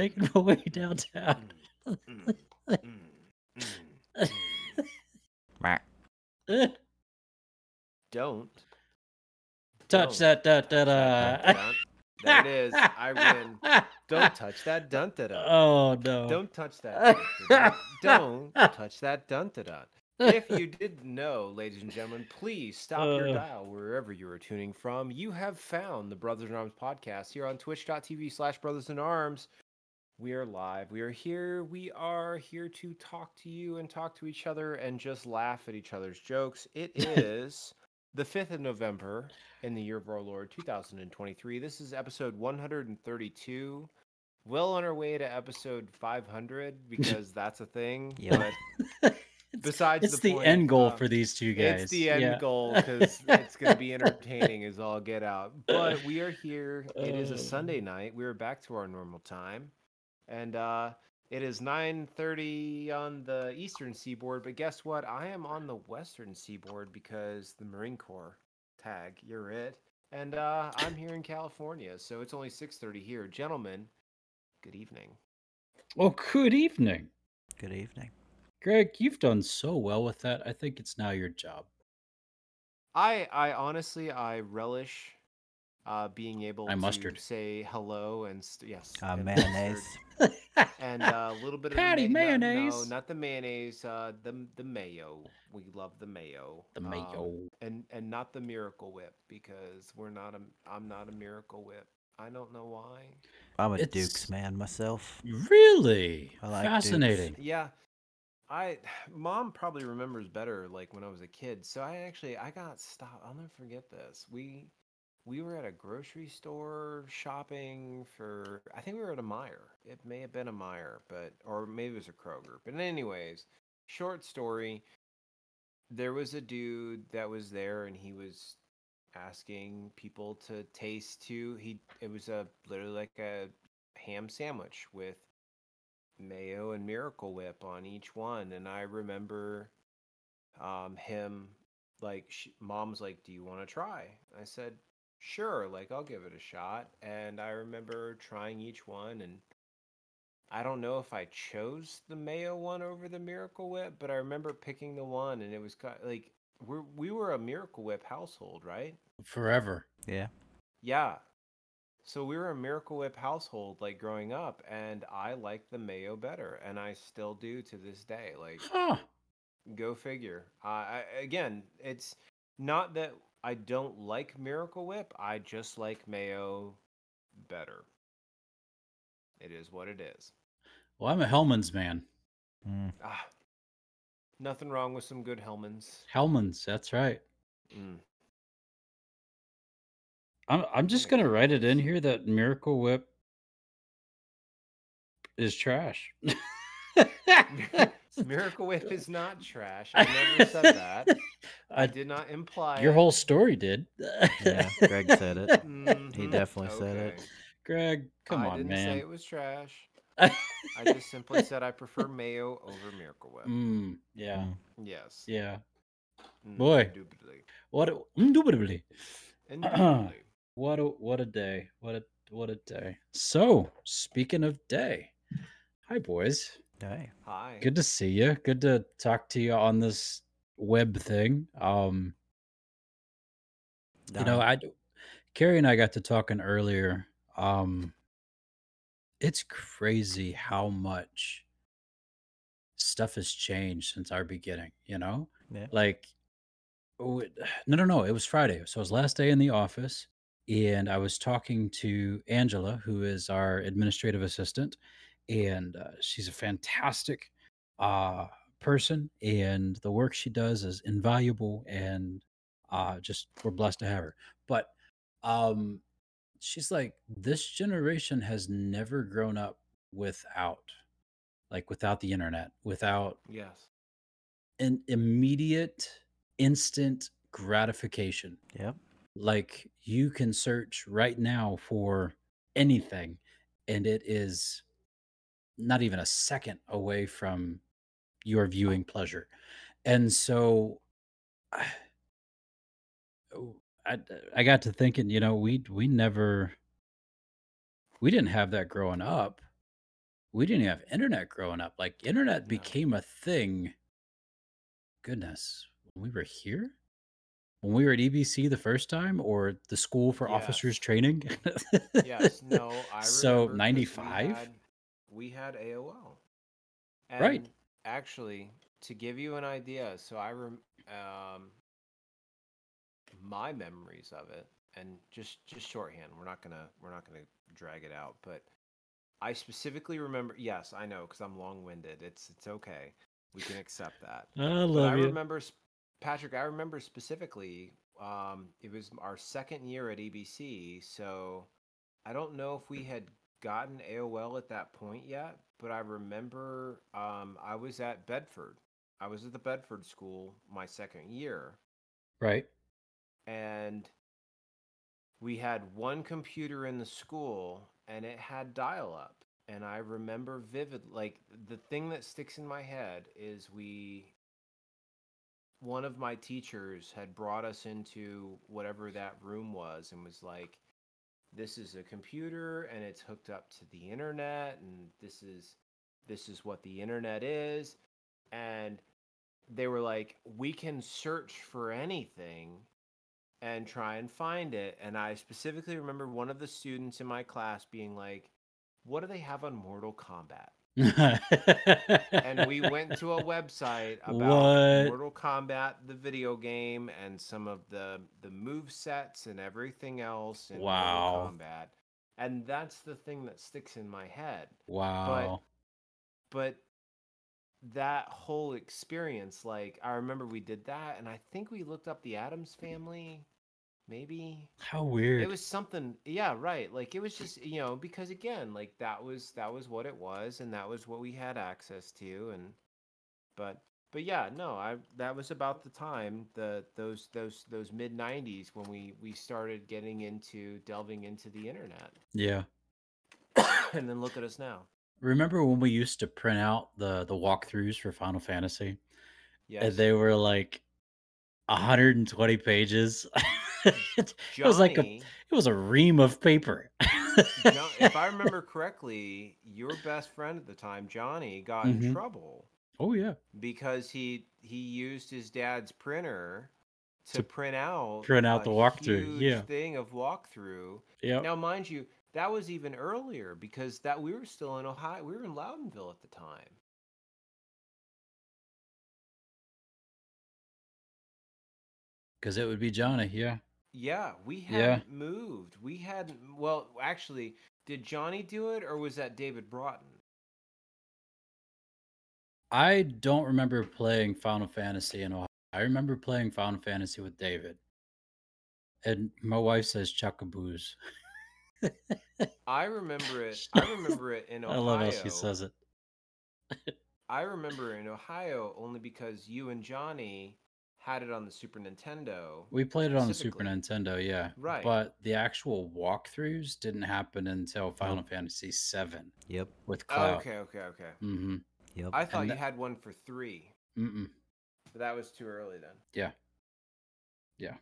making my way downtown. Mm, mm, mm. Don't Touch Don't that da da da. There it is. I win. Don't touch that dun da. Oh no. Don't touch that. Don't touch that dun da. If you didn't know, ladies and gentlemen, please stop your Uh. dial wherever you are tuning from. You have found the Brothers in Arms podcast here on twitch.tv slash brothers in arms. We are live. We are here. We are here to talk to you and talk to each other and just laugh at each other's jokes. It is the 5th of November in the year of our Lord 2023. This is episode 132. Well on our way to episode 500 because that's a thing. Yeah. But besides it's the the, point, end goal uh, for these two guys. it's the end yeah. goal because it's going to be entertaining as all get out. But we are here. It is a. Sunday night. We are back to our normal time, and uh, it is 9:30 on the eastern seaboard. But guess what? I am on the western seaboard because the Marine Corps tag. You're it, and uh, I'm here in California, so it's only 6:30 here. Gentlemen, good evening. Well, good evening, Good evening. Greg. You've done so well with that. I think it's now your job. I I honestly I relish uh being able I to mustard. say hello and st- yes Uh, and mayonnaise. and uh, a little bit Patty of the ma- no- mayonnaise. No, not the mayonnaise. Uh, the the mayo. We love the mayo. the um, mayo. and and not the Miracle Whip because we're not a. I'm not a Miracle Whip. I don't know why. I'm a It's- Dukes man myself. Really I like Dukes. fascinating. Yeah. I mom probably remembers better like when I was a kid. So I actually I got stopped. I'll never forget this. We we were at a grocery store shopping for I think we were at a Meijer. It may have been a Meijer, but or maybe it was a Kroger. But anyways, short story. There was a dude that was there and he was asking people to taste too. He it was a literally like a ham sandwich with mayo and miracle whip on each one and i remember um him like sh mom's like do you want to try i said sure like i'll give it a shot and i remember trying each one and i don't know if i chose the mayo one over the miracle whip but i remember picking the one and it was kind like we're, we were a miracle whip household right Forever. Yeah. yeah. So we were a Miracle Whip household like growing up, and I liked the mayo better, and I still do to this day. Like, Huh. go figure. Uh, I, again, it's not that I don't like Miracle Whip. I just like mayo better. It is what it is. Well, I'm a Hellmann's man. Mm. Ah, nothing wrong with some good Hellmanns. Hellmann's. That's right. Mm. I'm I'm just gonna write it in here that Miracle Whip is trash. Miracle Whip is not trash. I never said that. I I, did not imply your it. whole story did. Yeah, Greg said it. He Mhm, definitely said it. Greg, come I on, man. I didn't say it was trash. I just simply said I prefer mayo over Miracle Whip. Mm, yeah, Mm. Yes. yeah. Mm, Boy. Indubitably. What? A, indubitably. Indubitably. What a what a day. What a what a day. So speaking of day, hi boys. Hey. Hi. Good to see you. Good to talk to you on this web thing. Um, you know, Um, I Carrie and I got to talking earlier. Um, it's crazy how much stuff has changed since our beginning. You know, yeah. like no no no it was friday so it was last day in the office and i was talking to angela who is our administrative assistant and uh, she's a fantastic uh, person and the work she does is invaluable and uh, just we're blessed to have her but um, she's like this generation has never grown up without like without the internet without Yes. an immediate instant gratification Yep. like you can search right now for anything and it is not even a second away from your viewing pleasure and so I, oh, I, I got to thinking you know we we never we didn't have that growing up we didn't have internet growing up. Like internet No. became a thing. Goodness, when we were here, when we were at EBC the first time, or the school for officers training. Yes. No, I so remember 'cause we ninety five, we had AOL. right? Actually, to give you an idea, so I rem um my memories of it, and just just shorthand. We're not gonna we're not gonna drag it out, but I specifically remember. Yes, I know because I'm long winded. It's it's okay. We can accept that. I But I love you. remember, Patrick, I remember specifically, um, it was our second year at EBC, so I don't know if we had gotten AOL at that point yet, but I remember um, I was at Bedford. I was at the Bedford school my second year, Right. and we had one computer in the school, and it had dial up. And I remember vivid, like the thing that sticks in my head is we one of my teachers had brought us into whatever that room was and was like this is a computer and it's hooked up to the internet and this is this is what the internet is. And they were like we can search for anything and try and find it. And i specifically remember one of the students in my class being like what do they have on mortal kombat and we went to a website about What? Mortal Kombat, the video game, and some of the the move sets and everything else in Wow. Mortal Kombat. And that's the thing that sticks in my head. Wow. But that whole experience, like I remember we did that, and I think we looked up the Addams family, maybe How weird. it was something yeah right like it was just you know because again like that was that was what it was and that was what we had access to and but but yeah no i that was about the time the those those those mid 90s when we we started getting into delving into the internet yeah. and then look at us now Remember when we used to print out the the walkthroughs for Final Fantasy? yeah they were like 120 pages. it was like a it was a ream of paper. Jo- if i remember correctly your best friend at the time johnny got in Mhm. trouble oh yeah. because he he used his dad's printer to, To print out print out a the walkthrough, huge yeah. thing of walkthrough. Yeah. Now, mind you, that was even earlier because that we were still in Ohio. We were in Loudonville at the time. Because it would be Johnny, yeah. Yeah, we Yeah. hadn't moved. We hadn't. Well, actually, did Johnny do it or was that David Broughton? I don't remember playing Final Fantasy in Ohio. I remember playing Final Fantasy with David. And my wife says chuckaboos. I remember it. I remember it in Ohio. I love how she says it. I remember in Ohio only because you and Johnny had it on the Super Nintendo. We played it on the Super Nintendo, yeah. Right. But the actual walkthroughs didn't happen until Final Fantasy VII Yep. with Oh, Cloud. okay, okay, okay. Mm-hmm. Yep. I thought And you tha- had one for three, Mm-mm. but that was too early then. Yeah. Yeah.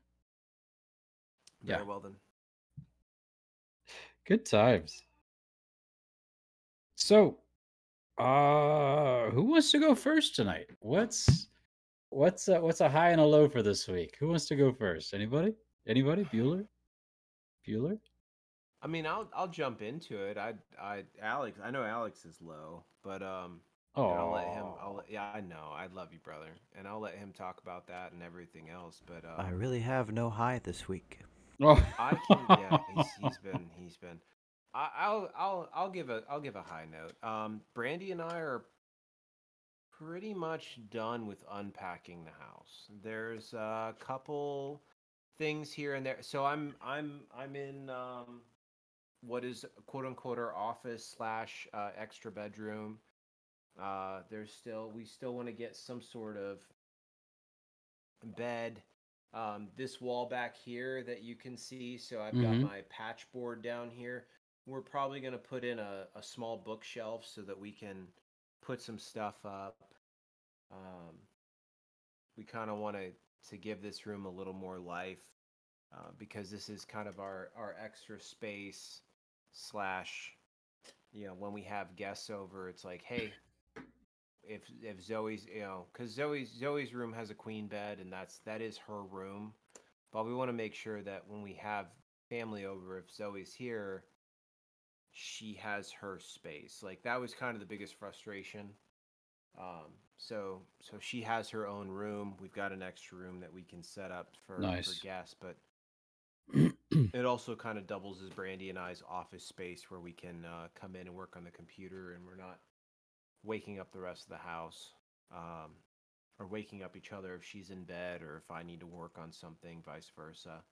Very Yeah. well then. Good times. So, uh, who wants to go first tonight? What's what's a, what's a high and a low for this week? Who wants to go first? Anybody? Anybody? Bueller? Bueller? I mean, I'll I'll jump into it. I I Alex, I know Alex is low, but um, and I'll let him. I'll Oh, let, yeah, I know. I love you, brother, and I'll let him talk about that and everything else. But uh, I really have no high this week. oh. I can. Yeah, he's, he's been. He's been. I, I'll. I'll. I'll give a. I'll give a high note. Um, Brandy and I are pretty much done with unpacking the house. There's a couple things here and there. So I'm. I'm. I'm in. Um, what is quote unquote our office slash uh, extra bedroom. Uh, there's still. We still want to get some sort of bed um, this wall back here that you can see. So I've Mhm. got my patch board down here. We're probably going to put in a, a small bookshelf so that we can put some stuff up. Um, we kind of want to to give this room a little more life uh, because this is kind of our our extra space slash you know, when we have guests over, it's like, hey, if if Zoe's, you know, because Zoe's Zoe's room has a queen bed, and that's that is her room. But we want to make sure that when we have family over, if Zoe's here, she has her space. Like that was kind of the biggest frustration. Um, so so she has her own room. We've got an extra room that we can set up for Nice. for guests, but it also kind of doubles as Brandy and I's office space where we can uh, come in and work on the computer, and we're not waking up the rest of the house, um, or waking up each other if she's in bed or if I need to work on something, vice versa.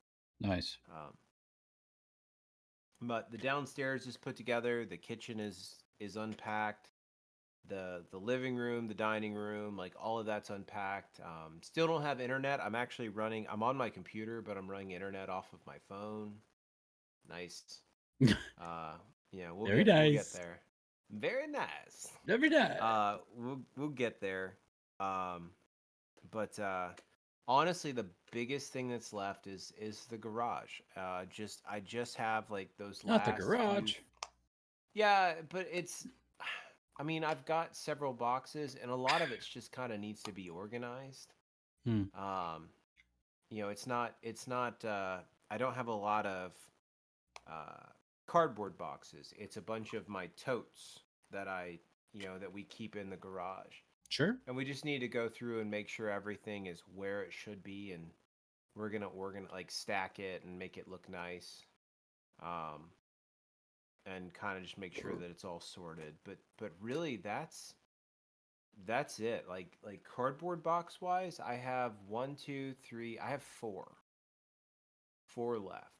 nice. Um, but the downstairs is put together. The kitchen is is unpacked. The the living room, the dining room, like all of that's unpacked. Um, still don't have internet. I'm actually running. I'm on my computer, but I'm running internet off of my phone. Nice. uh, yeah, we'll Very get, we'll get nice. there. Very nice Every day. uh we'll we'll get there um but uh honestly the biggest thing that's left is is the garage uh just i just have like those Not the last few- garage. yeah but it's i mean i've got several boxes and a lot of it's just kind of needs to be organized Hmm. um you know it's not it's not uh i don't have a lot of uh cardboard boxes it's a bunch of my totes that i you know that we keep in the garage Sure. and we just need to go through and make sure everything is where it should be and we're gonna we're gonna like stack it and make it look nice um and kind of just make sure that it's all sorted. But but really that's that's it. Like like cardboard box wise i have one two three i have four. Four left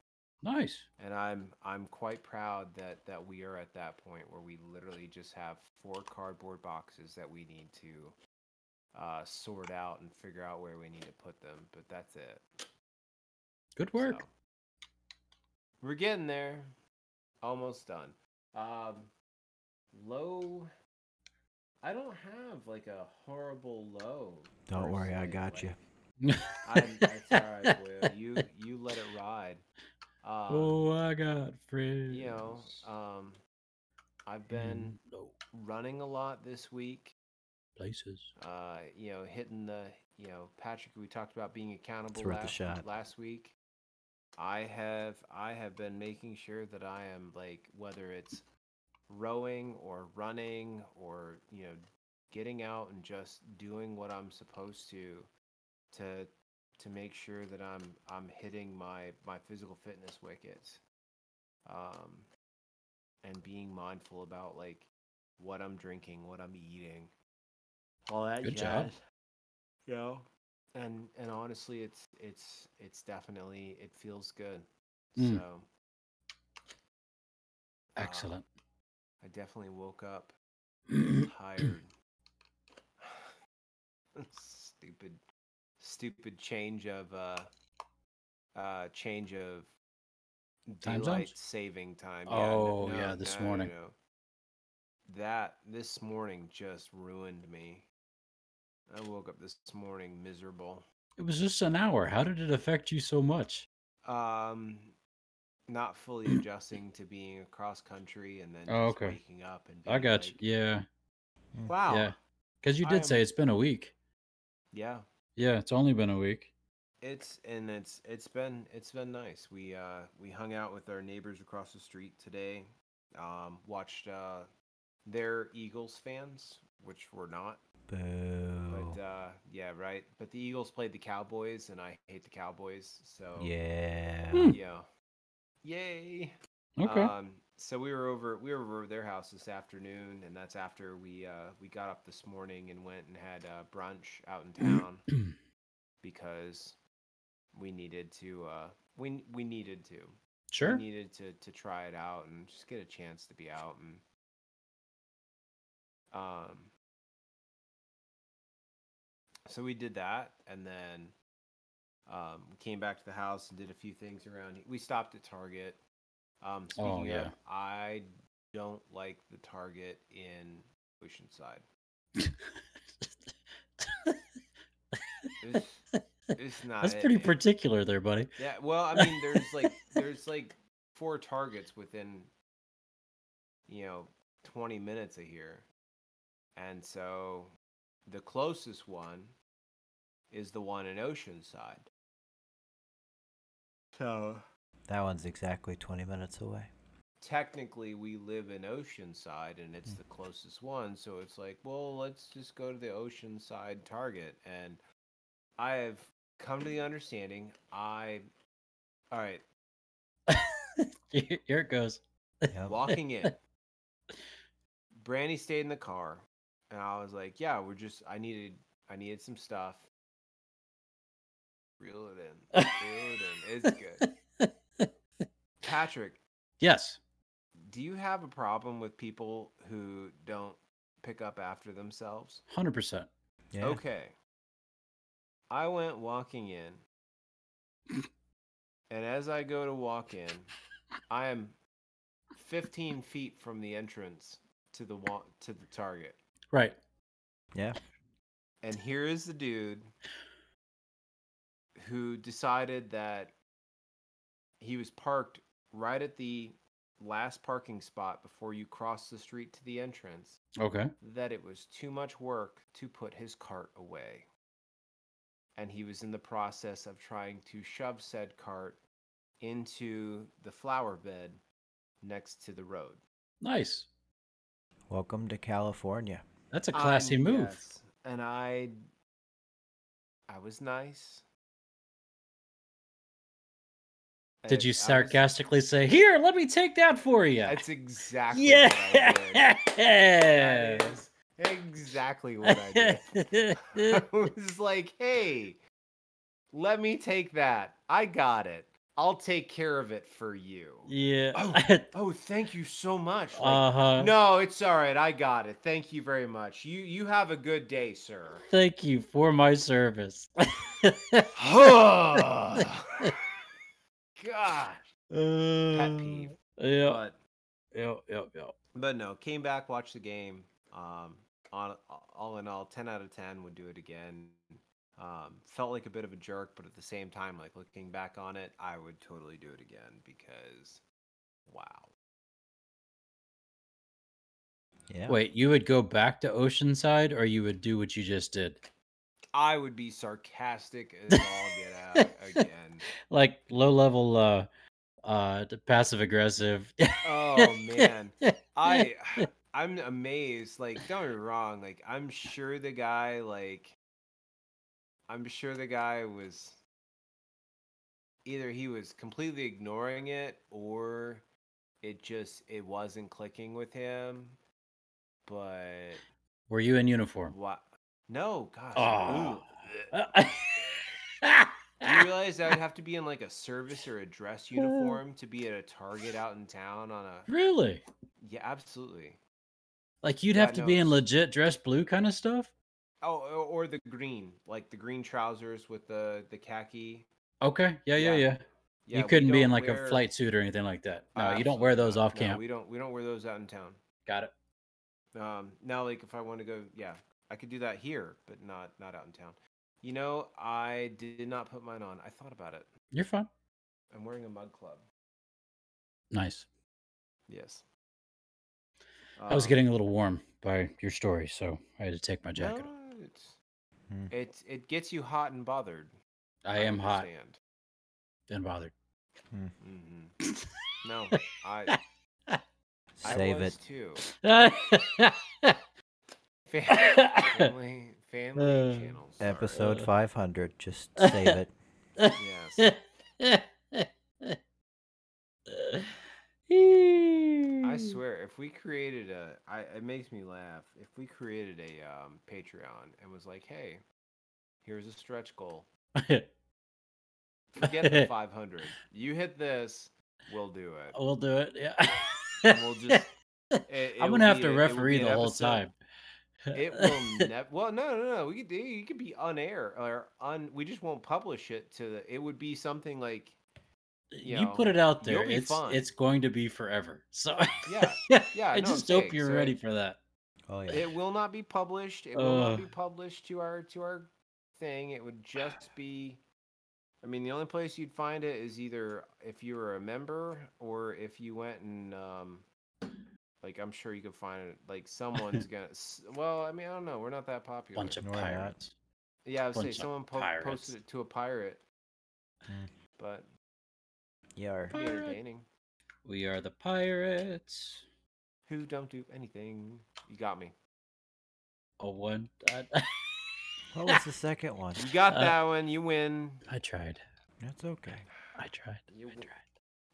Nice. and i'm i'm quite proud that that we are at that point where we literally just have four cardboard boxes that we need to uh sort out and figure out where we need to put them but that's it Good work. so, we're getting there almost done um low i don't have like a horrible low Don't worry, I got like- you. I'm, it's all right, Will. You you let it ride. Um, oh, I got friends. you know, um, I've been no running a lot this week. places. Uh, you know, hitting the you know Patrick. We talked about being accountable last shot. last week. I have I have been making sure that I am like whether it's rowing or running or you know getting out and just doing what I'm supposed to to to make sure that I'm I'm hitting my my physical fitness wickets um and being mindful about like what I'm drinking, what I'm eating. All that Good job. jazz. You know? And and honestly it's it's it's definitely it feels good. Mm. So uh, Excellent. I definitely woke up tired. stupid, stupid change of uh, uh, change of Time daylight zones? saving time. Oh, yeah, this morning. That this morning just ruined me. I woke up this morning miserable. it was just an hour. How did it affect you so much? Um, not fully adjusting to being across country and then Oh, just okay. waking up and I got like, you. Yeah. Wow. Yeah. Because you did say am- it's been a week. Yeah. Yeah, it's only been a week. It's and it's it's been it's been nice. We uh we hung out with our neighbors across the street today. Um watched uh their Eagles fans, which we're not. Boo. But uh yeah, right. But the Eagles played the Cowboys and I hate the Cowboys, so yeah. Hmm. yeah. Yay. Okay. Um so we were over we were over at their house this afternoon and that's after we uh we got up this morning and went and had uh brunch out in town because we needed to uh we we needed to sure. we needed to to try it out and just get a chance to be out and um so we did that and then um we came back to the house and did a few things around we stopped at target um speaking Oh, yeah. of i don't like the target in oceanside it's, it's not That's it, pretty man. particular there, buddy. Yeah, well, I mean, there's like there's like four targets within, you know, 20 minutes of here. And so the closest one is the one in Oceanside. So That one's exactly 20 minutes away. technically we live in Oceanside and it's hmm. the closest one, so it's like, well, let's just go to the Oceanside Target. And I have come to the understanding I all right, Here here it goes. Yep. walking in. Brandy stayed in the car, and I was like, "Yeah, we're just. I needed. I needed some stuff. Reel it in. Reel it in. It's good." Patrick, Yes. do you have a problem with people who don't pick up after themselves? 100%. Yeah. Okay. I went walking in, and as I go to walk in, I am 15 feet from the entrance to the wa- to the target. Right. Yeah. And here is the dude who decided that he was parked right at the last parking spot before you cross the street to the entrance, Okay. that it was too much work to put his cart away. And he was in the process of trying to shove said cart into the flower bed next to the road. Nice. Welcome to California. That's a ah, classy I'm- move. yes, And I I was nice. Did you was- sarcastically say, "Here, let me take that for you"? That's exactly yeah. what I did. That is exactly what I did. I was like, hey, let me take that. I got it. I'll take care of it for you. yeah. Oh. Oh, thank you so much. Like, uh huh. no, it's all right. I got it. Thank you very much. You you have a good day, sir. Thank you for my service. Gosh. Pet peeve. Yeah. But Yep. Yep. Yep. but no, came back, watched the game. Um, on all in all, ten out of ten would do it again. Um, felt like a bit of a jerk, but at the same time, like looking back on it, I would totally do it again because, wow. Yeah. Wait, you would go back to Oceanside, or you would do what you just did, I would be sarcastic as all get out again. like low level, uh, uh, passive aggressive. Oh man, I I'm amazed. Like, don't get me wrong. Like, I'm sure the guy like, I'm sure the guy was either he was completely ignoring it or it just it wasn't clicking with him. But Were you in uniform? what? No, gosh. Oh. you realize I would have to be in like a service or a dress uniform to be at a Target out in town on a? really? Yeah, absolutely. Like you'd Yeah, have to no, be in legit dress blue kind of stuff? Oh, or the green, like the green trousers with the the khaki. Okay. Yeah. Yeah. Yeah. Yeah. Yeah, you couldn't be in like a flight suit or anything like that. No, you don't wear those off No, camp. we don't. We don't wear those out in town. Got it. Um, now, like if I want to go, yeah, I could do that here, but not not out in town. You know, I did not put mine on. I thought about it. You're fine. I'm wearing a mug club. Nice. Yes. I was Um, getting a little warm by your story, so I had to take my jacket off. No, it's Hmm. it it gets you hot and bothered. I am hot and bothered. hmm No, I I Save was it. too. Family family Uh, channels. sorry. Episode Uh. 500. Just save it. Yes. I I swear, if we created a, I, it makes me laugh. If we created a um, Patreon and was like, "Hey, here's a stretch goal. Forget the 500. You hit this, we'll do it. We'll do it. Yeah. And we'll just. It, it I'm will gonna have be to a- it will be referee an the whole episode- time. It will never. Well, no, no, no. We could do. You could be on air or on. We just won't publish it to the. It would be something like. you, you put it out there. It's fine. it's going to be forever. So Yeah, yeah. I no, I'm just hope saying, you're so ready it- for that. Oh, yeah. It will not be published. It will not be published to our to our thing. It would just be. I mean, the only place you'd find it is either if you were a member or if you went and um, Like I'm sure you could find it. Like someone's gonna. Well, I mean, I don't know. We're not that popular. Bunch of No, we're not. pirates. yeah, I would say bunch of someone po- posted it to a pirate, Mm. but Yar. it'd be Pirate. entertaining. We are the pirates. Who don't do anything. You got me. Oh, one. I, What was the second one? You got Uh, that one. You win. I tried. That's okay. I tried. You I w- tried.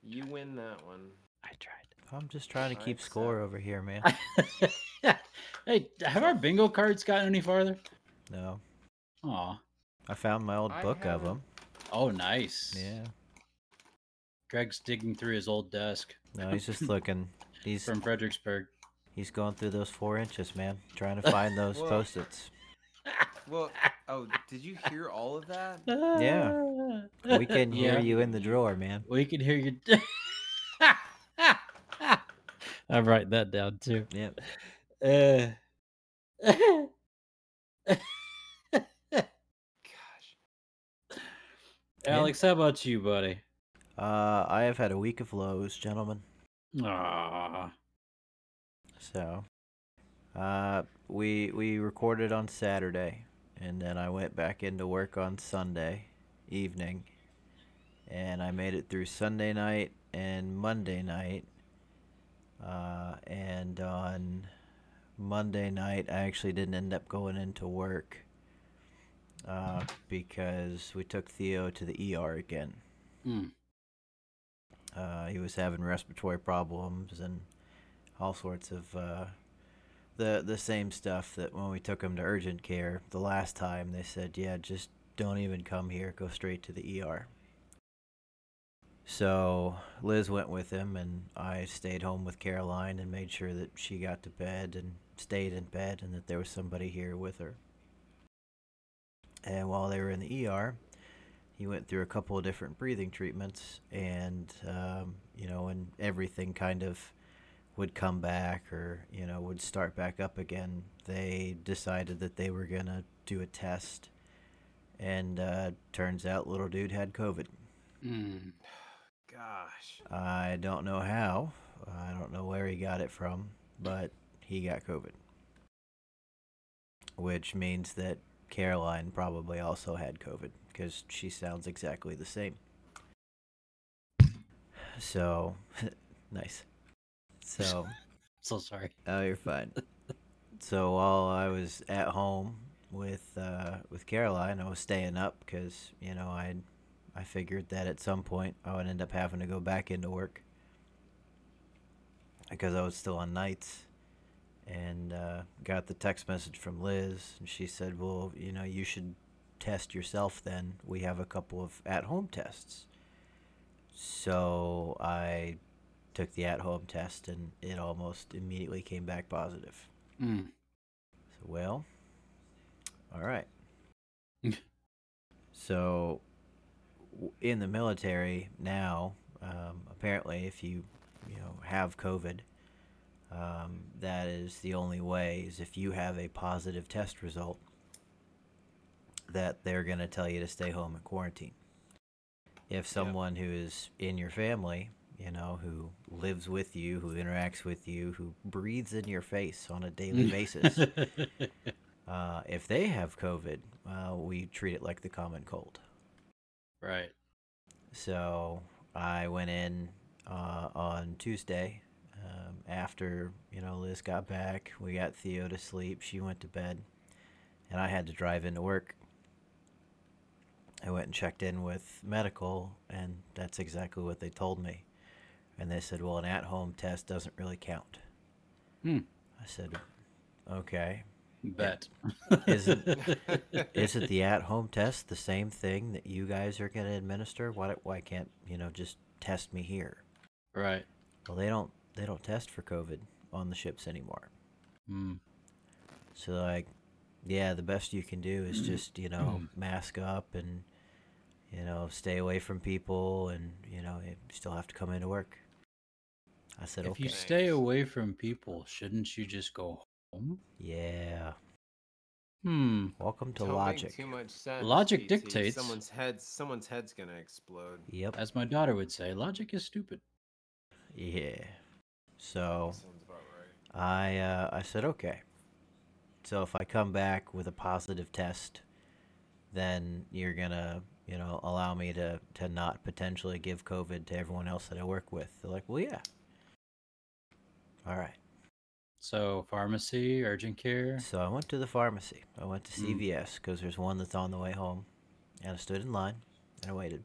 You win that one. I tried. I'm just trying to keep score over here, man. hey, have our bingo cards gotten any farther? No, Aw. I found my old I book of haven't- them. Oh, nice. Yeah. Greg's digging through his old desk No, he's just looking. He's from Fredericksburg. he's going through those four inches, man. Trying to find those Well- post-its. Well, oh, did you hear all of that? Yeah. We can hear Yeah. you in the drawer, man. We can hear you. I'm writing that down too. Yep. Uh, Gosh. Alex, how about you, buddy? Uh, I have had a week of lows, gentlemen. Aw. So, uh, we we recorded on Saturday, and then I went back into work on Sunday evening, and I made it through Sunday night and Monday night. Uh, and on Monday night, I actually didn't end up going into work uh, because we took Theo to the ER again. Mm. Uh, he was having respiratory problems and all sorts of uh, the the same stuff that when we took him to urgent care the last time they said, yeah, just don't even come here, go straight to the ER. So Liz went with him, and I stayed home with Caroline and made sure that she got to bed and stayed in bed, and that there was somebody here with her. And while they were in the ER, he went through a couple of different breathing treatments and um, you know and everything kind of would come back or you know would start back up again they decided that they were going to do a test and uh, turns out little dude had covid Mm. Gosh. i don't know how i don't know where he got it from but he got covid which means that caroline probably also had covid because she sounds exactly the same so nice so So sorry. Oh, you're fine. so while I was at home with uh, with Caroline, I was staying up because you know I I figured that at some point I would end up having to go back into work because I was still on nights, and uh, got the text message from Liz, and she said, "Well, you know, you should test yourself. Then we have a couple of at home tests." So I took the at home test and it almost immediately came back positive. Mm. So, well, all right. so, in the military now, um, apparently, if you you know have COVID, um, that is the only way is if you have a positive test result that they're going to tell you to stay home and quarantine. If someone who is in your family, you know, who lives with you, who interacts with you, who breathes in your face on a daily basis, uh, if they have COVID, uh, we treat it like the common cold. Right. So I went in uh, on Tuesday um, after you know Liz got back. We got Theo to sleep. She went to bed, and I had to drive into work. I went and checked in with medical, and that's exactly what they told me. And they said, "Well, an at-home test doesn't really count." Hmm. I said, "Okay." Bet. Isn't- Isn't the at-home test the same thing that you guys are going to administer? Why why can't you know just test me here? right. Well, they don't they don't test for COVID on the ships anymore. Mm. So like, yeah, the best you can do is just you know mask up and you know stay away from people and you know you still have to come into work. I said If okay. you stay away from people, shouldn't you just go home? Yeah. Hmm. Welcome to Don't make logic. too much sense. Logic PT. dictates. Someone's head. Someone's head's gonna explode. Yep. As my daughter would say, logic is stupid. Yeah. So Sounds about right. I uh, I said okay. So if I come back with a positive test, then you're gonna you know allow me to to not potentially give COVID to everyone else that I work with. They're like, well, yeah. All right. So pharmacy, urgent care. So I went to the pharmacy. I went to Mm. CVS because there's one that's on the way home, and I stood in line and I waited.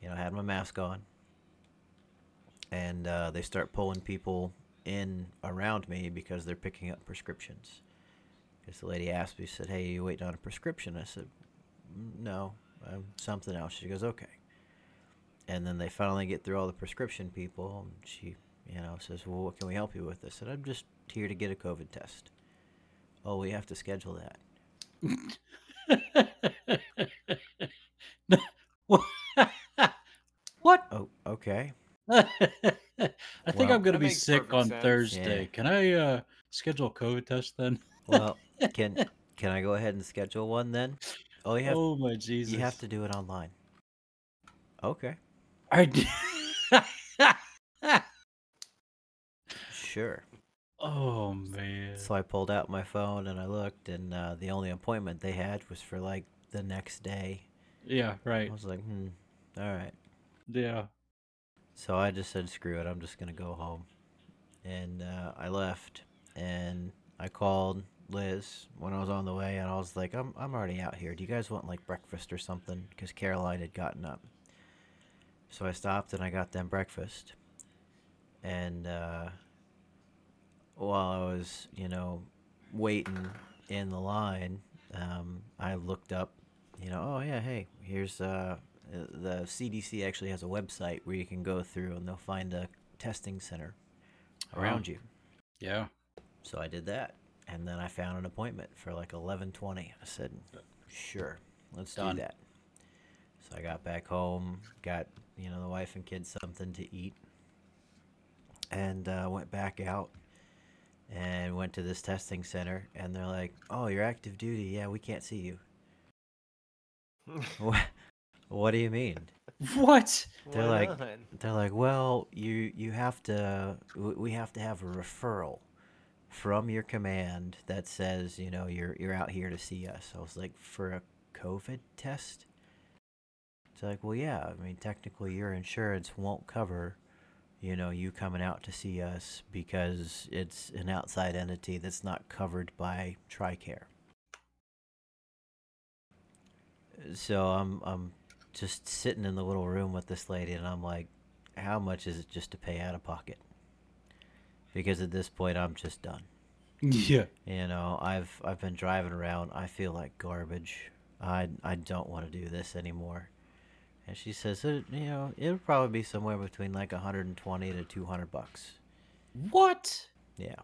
You know, I had my mask on, and uh, they start pulling people in around me because they're picking up prescriptions. Because the lady asked me, said, "Hey, you waiting on a prescription?" I said, "Mm, "No, um, something else." She goes, "Okay." And then they finally get through all the prescription people, and she, you know, says, "Well, what can we help you with?" I said, "I'm just here to get a COVID test." Oh, we have to schedule that. what? Oh, okay. I think Well- I'm gonna be sick on sense. Thursday. Yeah. Can I uh, schedule a COVID test then? Well, can can I go ahead and schedule one then? Oh, you have oh my Jesus! you have to do it online. Okay, I d- sure. oh man. So I pulled out my phone and I looked, and uh, the only appointment they had was for like the next day. Yeah. Right. I was like, hmm, all right. Yeah. So I just said, screw it, I'm just gonna go home, and uh, I left, and I called Liz when I was on the way, and I was like, I'm I'm already out here. Do you guys want like breakfast or something? Because Caroline had gotten up. So I stopped and I got them breakfast, and uh, while I was, you know, waiting in the line, um, I looked up, you know, oh yeah, hey, here's uh, the CDC actually has a website where you can go through and they'll find a testing center around you. Yeah. So I did that, and then I found an appointment for like 11:20. I said, "Sure, let's Done. do that." So I got back home, got you know the wife and kids something to eat, and uh, went back out and went to this testing center, and they're like, "Oh, you're active duty. Yeah, we can't see you." what? What do you mean? What? They're Why like- not? They're like, well, you you have to. We have to have a referral from your command that says, you know, you're you're out here to see us. I was like, for a COVID test. It's like, well, yeah. I mean, technically, your insurance won't cover, you know, you coming out to see us because it's an outside entity that's not covered by TRICARE. So I'm I'm just sitting in the little room with this lady, and I'm like, how much is it just to pay out of pocket? Because at this point, I'm just done. Yeah. You know, I've I've been driving around. I feel like garbage. I I don't want to do this anymore. And she says, it, you know, it'll probably be somewhere between like 120 to 200 bucks. What? Yeah.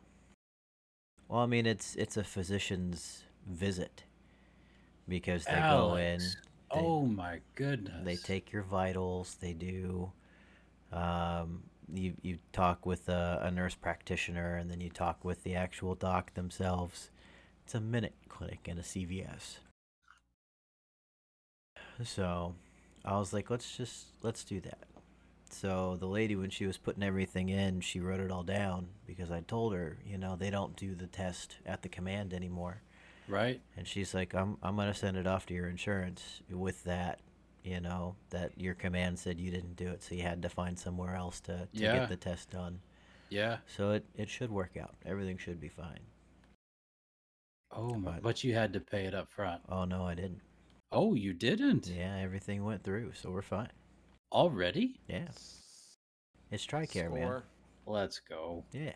Well, I mean, it's it's a physician's visit because they go in, they- oh my goodness. they take your vitals. They do. Um, you you talk with a, a nurse practitioner, and then you talk with the actual doc themselves. It's a minute clinic in a CVS. So, I was like, let's just let's do that. So the lady, when she was putting everything in, she wrote it all down because I told her, you know, they don't do the test at the command anymore. right. And she's like, I'm I'm gonna send it off to your insurance with that, you know, that your command said you didn't do it, so you had to find somewhere else to, to Yeah. get the test done. Yeah. So it, it should work out. Everything should be fine. Oh my. But- But you had to pay it up front. Oh no, I didn't. Oh, you didn't Yeah, everything went through, so we're fine. already? Yeah. It's TRICARE, man. Score. Let's go. Yeah.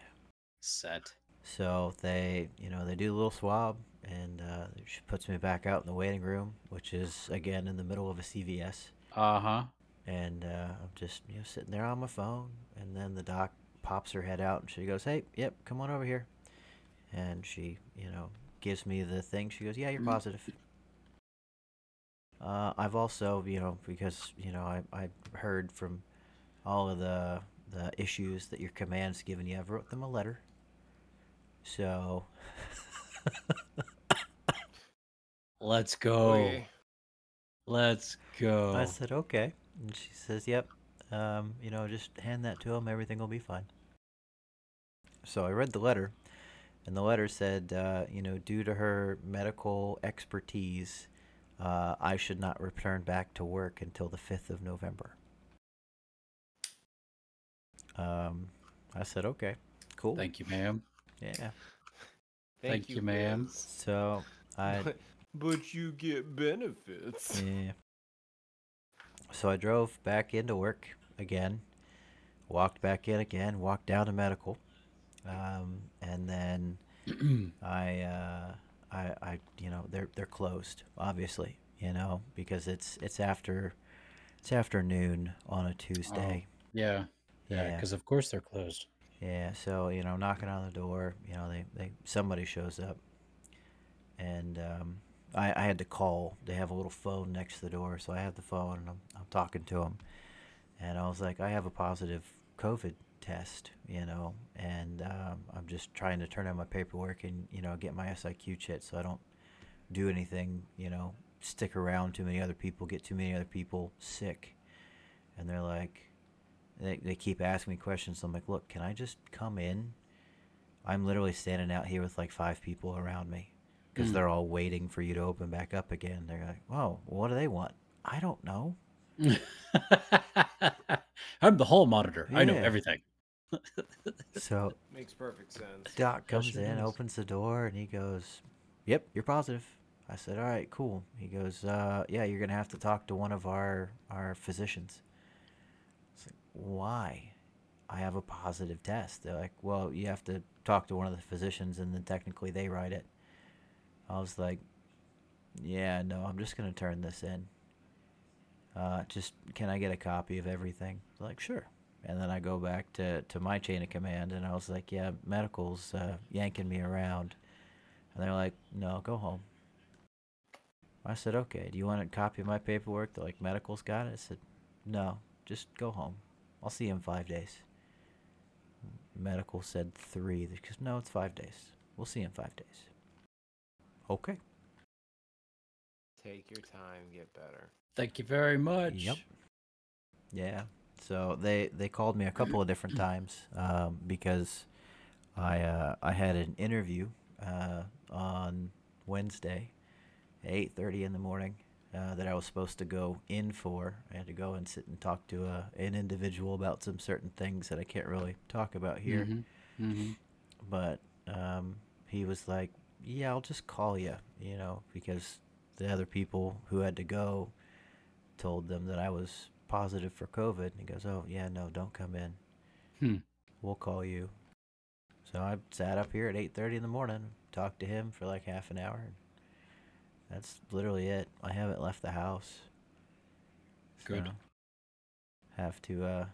Set. So they, you know, they do a little swab, and uh, she puts me back out in the waiting room, which is again in the middle of a CVS. Uh huh. and uh, I'm just you know sitting there on my phone, and then the doc pops her head out and she goes, "Hey, yep, come on over here," and she you know gives me the thing. She goes, "Yeah, you're Mm. positive." Uh, I've also you know because you know I I heard from all of the the issues that your command's given you. I've wrote them a letter. So Let's go. Okay. Let's go. I said, "Okay," and she says, "Yep." Um, you know, just hand that to him. Everything will be fine. So I read the letter, and the letter said, uh, you know, due to her medical expertise, uh, I should not return back to work until the 5th of November. Um, I said, okay, cool. Thank you, ma'am. yeah. Thank you, ma'am. Biz. So I, But, but you get benefits. yeah. So I drove back into work again, walked back in again, walked down to medical, um, and then I, uh, I, I, you know, they're they're closed, obviously, you know, because it's it's after, it's afternoon on a Tuesday. Yeah. Yeah. Yeah. Because of course they're closed. Yeah, so you know, knocking on the door, you know, they, they somebody shows up, and um, I I had to call. They have a little phone next to the door, so I have the phone and I'm I'm talking to them, and I was like, I have a positive COVID test, you know, and um, I'm just trying to turn in my paperwork and you know get my SIQ chit so I don't do anything, you know, stick around too many other people, get too many other people sick, and they're like they, they keep asking me questions. So I'm like, look, can I just come in? I'm literally standing out here with like five people around me because Mm. they're all waiting for you to open back up again. They're like, oh, what do they want? I don't know. I'm the hall monitor. I know everything. So Makes perfect sense. Doc comes sure in, does. opens the door, and he goes, "Yep, you're positive." I said, "All right, cool." He goes, uh, "Yeah, you're gonna have to talk to one of our our physicians." It's like, why? I have a positive test. They're like, "Well, you have to talk to one of the physicians, and then technically they write it." I was like, "Yeah, no, I'm just gonna turn this in. Uh, just can I get a copy of everything?" They're like, "Sure." And then I go back to, to my chain of command, and I was like, "Yeah, medical's uh, yanking me around," and they're like, "No, go home." I said, "Okay. Do you want a copy of my paperwork?" They're like, "Medical's got it." I said, "No, just go home. I'll see you in five days." Medical said three. Because no, it's five days. We'll see you in five days. Okay. Take your time, get better. Thank you very much. Yep. Yeah. So they they called me a couple of different times um, because I uh, I had an interview uh, on Wednesday eight thirty in the morning uh, that I was supposed to go in for. I had to go and sit and talk to a, an individual about some certain things that I can't really talk about here. Mhm. Mhm. But um, he was like, "Yeah, I'll just call you," you know, because the other people who had to go told them that I was positive for COVID. And he goes, "Oh, yeah, no, don't come in. Hmm. We'll call you." So I sat up here at 8:30 in the morning, talked to him for like half an hour. And that's literally it. I haven't left the house. Good. Have to, uh,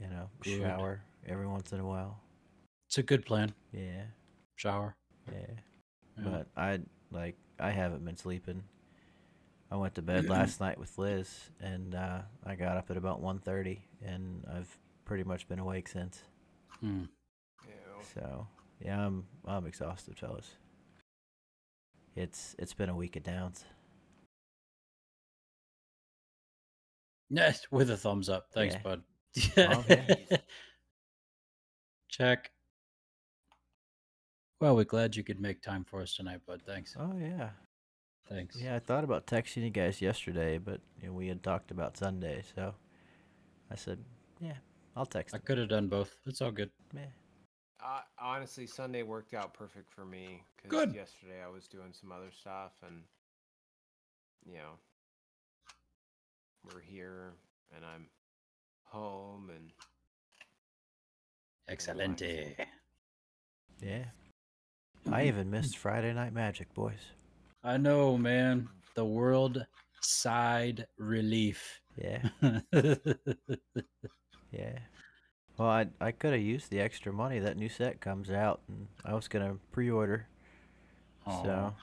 you know, Good. shower every once in a while. It's a good plan. Yeah. Shower. Yeah. Yeah. But I like I haven't been sleeping. I went to bed last night with Liz, and uh, I got up at about 1.30, and I've pretty much been awake since. Hmm. So yeah, I'm I'm exhausted, fellas. It's it's been a week of downs. Yes, with a thumbs up. Thanks, Yeah. bud. Oh, yeah. Check. Well, we're glad you could make time for us tonight, bud. Thanks. Oh yeah, Thanks. yeah. I thought about texting you guys yesterday, but you know, we had talked about Sunday, so I said, yeah, I'll text. I could have done both. It's all good. Yeah. Uh, honestly, Sunday worked out perfect for me because yesterday I was doing some other stuff, and you know, we're here, and I'm home, and Excelente. Yeah. I even missed Friday Night Magic, boys. I know, man. The world side relief. Yeah. Yeah. Well, I I could have used the extra money. That new set comes out, and I was gonna pre-order. Aw. So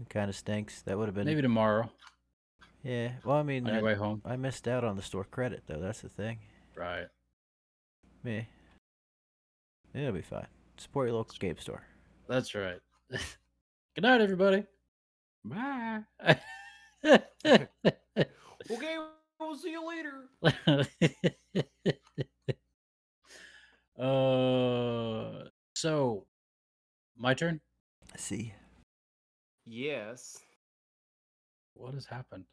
it kind of stinks. That would have been. Maybe tomorrow Yeah. Well, I mean, on I, way home. I missed out on the store credit though. That's the thing. Right. Me. Yeah. It'll be fine. Support your local game store. That's right. Good night, everybody. Bye. okay, we'll see you later. uh, So, my turn. See. Yes. What has happened?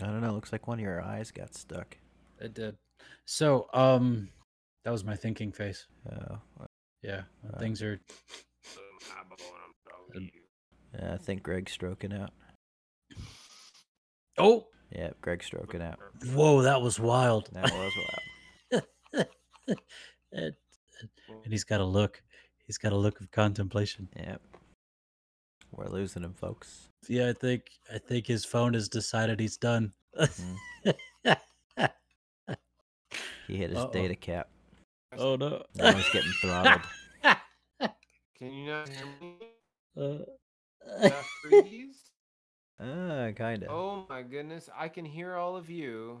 I don't know. Looks like one of your eyes got stuck. It did. So, um, that was my thinking face. Oh, Yeah, Uh, things are. Yeah, I think Greg's stroking out. Oh, Yeah, Greg's stroking out. whoa, that was wild. That was wild. and, and he's got a look. He's got a look of contemplation. Yep. We're losing him, folks. Yeah, I think I think his phone has decided he's done. Mhm. He hit his Uh-oh. data cap. oh no. Now he's getting throttled. Can you not hear me? Uh, Does that freeze? Ah, kinda. Oh my goodness, I can hear all of you,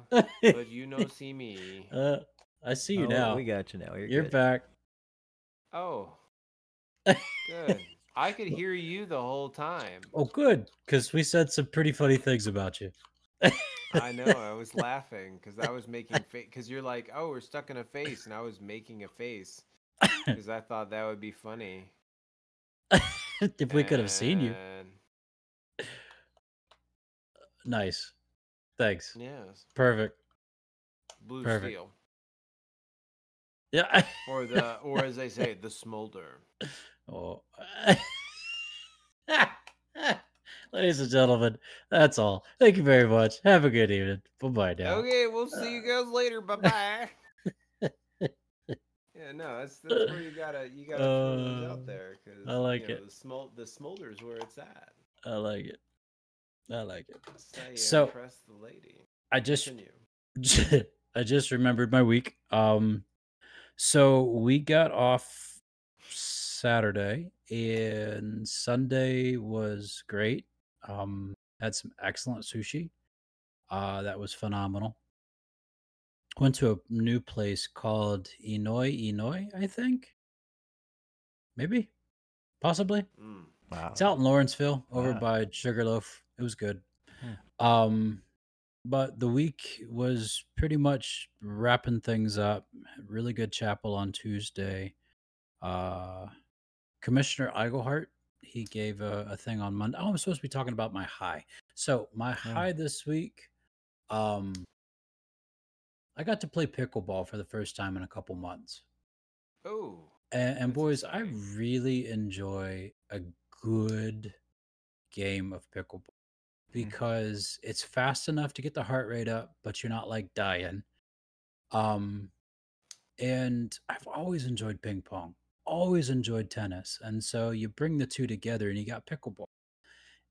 but you no see me. uh, I see you Oh, now. We got you now. You're, You're back. Oh, good. I could hear you the whole time. Oh, good, because we said some pretty funny things about you. I know. I was laughing because I was making face. Because you're like, oh, we're stuck in a face, and I was making a face because I thought that would be funny. if we could have seen you. Nice. Thanks. Yes, Perfect. blue Perfect. steel, Yeah. or the, or as they say, the smolder. oh. Ladies and gentlemen, that's all. Thank you very much. Have a good evening. Bye bye now. Okay, we'll see you guys later. Bye bye. Yeah, no, that's that's where you gotta you gotta throw those Uh, out there because I like you know, it. The smol the smolder's where it's at. I like it. I like it. So- impress the lady. I just Continue. I just remembered my week. Um so we got off Saturday and Sunday was great. Um had some excellent sushi. Uh that was phenomenal. Went to a new place called Inoi Inoi, I think. Maybe. Possibly. Mm. Wow. It's out in Lawrenceville over Wow. by Sugarloaf. It was good. Hmm. Um, but the week was pretty much wrapping things up. Really good chapel on Tuesday. Uh, Commissioner Eigelhart, he gave a, a thing on Monday. Oh, I'm supposed to be talking about my high. So my high this week, um, I got to play pickleball for the first time in a couple months. Oh, And, and boys, I really enjoy a good game of pickleball because it's fast enough to get the heart rate up, but you're not like dying. Um, and I've always enjoyed ping pong, always enjoyed tennis, and so you bring the two together, and you got pickleball,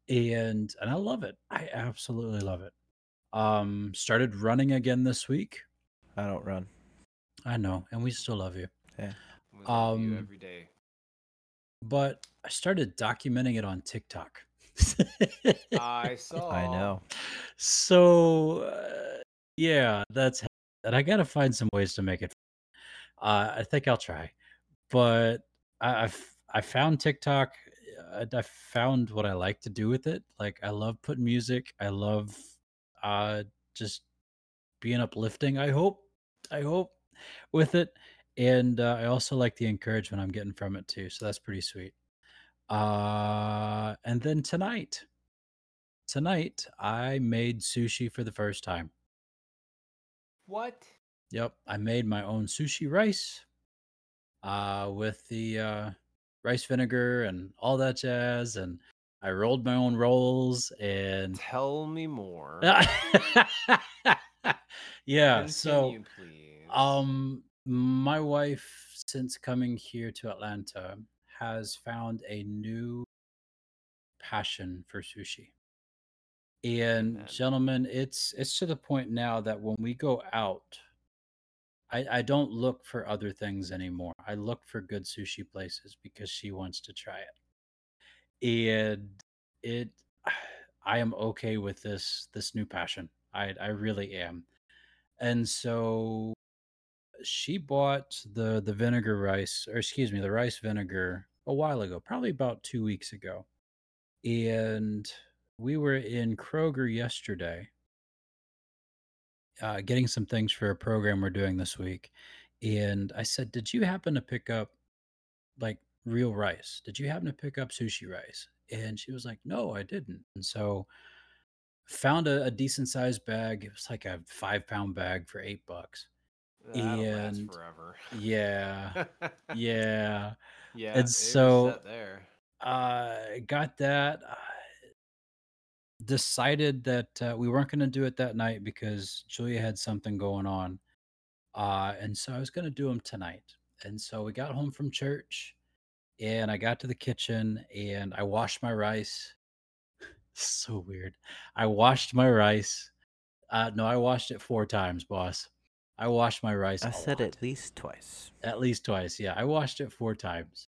and and I love it. I absolutely love it. Um, started running again this week. I don't run. I know, and we still love you. we love you Um, every day. but I started documenting it on TikTok. I saw. I know. so uh, yeah, that's and I gotta find some ways to make it. Uh, I think I'll try, but I, I've I found TikTok. uh, I, I found what I like to do with it. Like I love putting music. I love uh just being uplifting. I hope. I hope with it, and uh, I also like the encouragement I'm getting from it too. So that's pretty sweet. Uh, and then tonight, tonight I made sushi for the first time. What? Yep, I made my own sushi rice uh with the uh rice vinegar and all that jazz and I rolled my own rolls and Tell me more. yeah, so please. um my wife since coming here to Atlanta has found a new passion for sushi. And Amen. gentlemen, it's it's to the point now that when we go out, I, I don't look for other things anymore. I look for good sushi places because she wants to try it. And it I am okay with this this new passion. I I really am. And so she bought the the vinegar rice or excuse me, the rice vinegar a while ago, probably about 2 weeks ago. And we were in Kroger yesterday uh, getting some things for a program we're doing this week. and I said, "Did you happen to pick up like real rice? Did you happen to pick up sushi rice?" And she was like, "No, I didn't." And so found a, a decent sized bag. It was like a five pound bag for eight bucks. That'll And forever. yeah, yeah. yeah, And so there. I got that. I decided that uh, we weren't going to do it that night because Julia had something going on. Uh, and so I was going to do them tonight. And so we got home from church and I got to the kitchen and I washed my rice. So weird. I washed my rice. Uh, no, I washed it four times, boss. I washed my rice I said lot. at least twice. At least twice. Yeah, I washed it four times.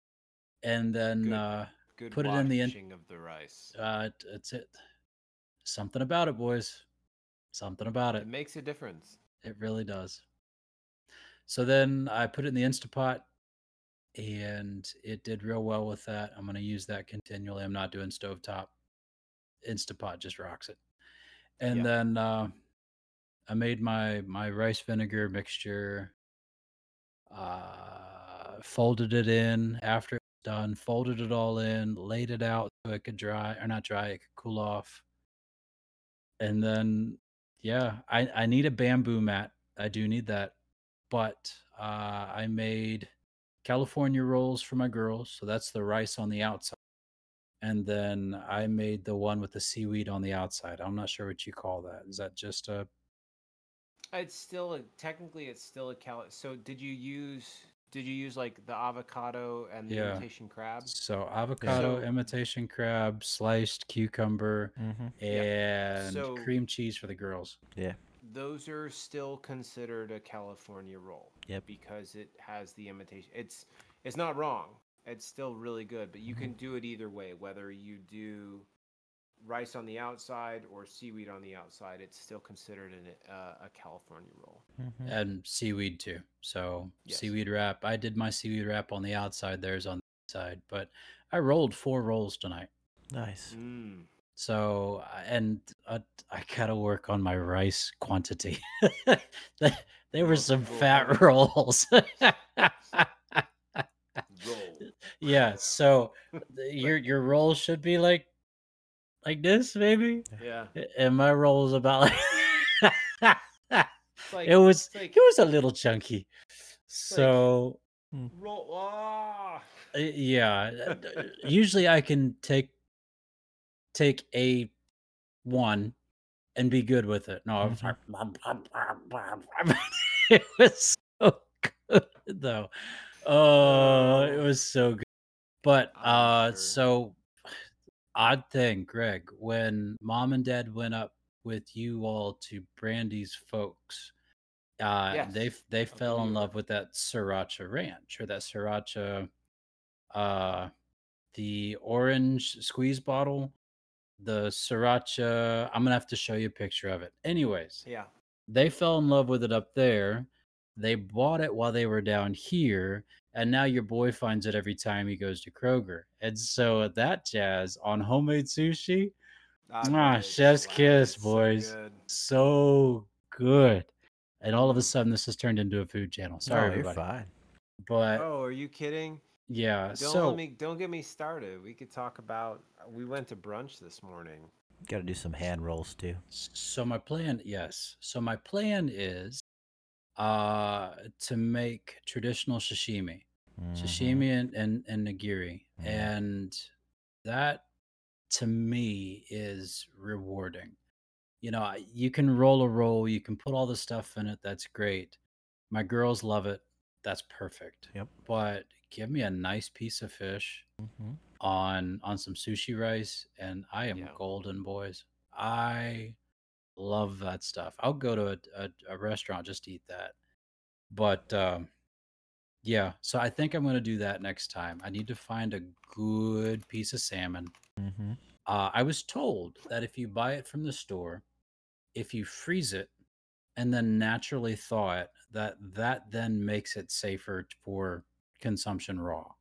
And then Good. uh, Good Put it in the in- washing of the rice. uh, t- that's it. Something about it, boys. Something about it. It makes a difference. It really does. So then I put it in the Instapot and it did real well with that. I'm going to use that continually. I'm not doing stovetop. Instapot just rocks it. And Yeah. then uh, I made my my rice vinegar mixture. Uh, folded it in after it was done. Folded it all in. Laid it out so it could dry or not dry. It could cool off. And then yeah, I I need a bamboo mat. I do need that. But uh, I made California rolls for my girls. So that's the rice on the outside. And then I made the one with the seaweed on the outside. I'm not sure what you call that. Is that just a It's still a, technically it's still a cal. So did you use did you use like the avocado and the Yeah. imitation crab? so avocado, So- imitation crab, sliced cucumber, Mm-hmm. and So- cream cheese for the girls. Yeah. Those are still considered a California roll. Yep. Because it has the imitation. It's it's not wrong. It's still really good, but you Mm-hmm. can do it either way. Whether you do rice on the outside or seaweed on the outside, it's still considered an, uh, a California roll. Mm-hmm. And seaweed too. So Yes. seaweed wrap. I did my seaweed wrap on the outside, theirs on the inside. But I rolled four rolls tonight. Nice. Mm. So uh, and uh, I gotta work on my rice quantity. they, they were some fat rolls. Roll. yeah. So your your role should be like like this, maybe. Yeah. And my role is about like like, it was like it was a little chunky. So roll. Ah. uh, yeah, uh, uh, usually I can take take a one and be good with it. No, I was like, it was so good though. Oh, it was so good. But uh, so odd thing, Greg, when mom and dad went up with you all to Brandy's folks, uh, they Yes, they in fell in love with that sriracha ranch or that sriracha, uh, the orange squeeze bottle, the sriracha. I'm gonna have to show you a picture of it. Anyways, Yeah. they fell in love with it up there. They bought it while they were down here, and now your boy finds it every time he goes to Kroger. And so at that jazz on homemade sushi, ah, I Mwah, chef's slaps. kiss, It's so boys. good. so good. And all of a sudden, this has turned into a food channel. Sorry, no, you're everybody. fine. But Oh, are you kidding? yeah, Don't so let me. Don't get me started. We could talk about. We went to brunch this morning. Got to do some hand rolls too. so my plan, yes. So my plan is uh to make traditional sashimi. Mhm. sashimi and, and and nigiri Mhm. and that to me is rewarding you know you can roll a roll you can put all the stuff in it that's great my girls love it that's perfect Yep. but give me a nice piece of fish Mhm. on on some sushi rice and i am Yeah. golden boys i love that stuff i'll go to a, a, a restaurant just to eat that but um yeah so i think i'm going to do that next time i need to find a good piece of salmon Mhm. uh, i was told that if you buy it from the store if you freeze it and then naturally thaw it that that then makes it safer for consumption raw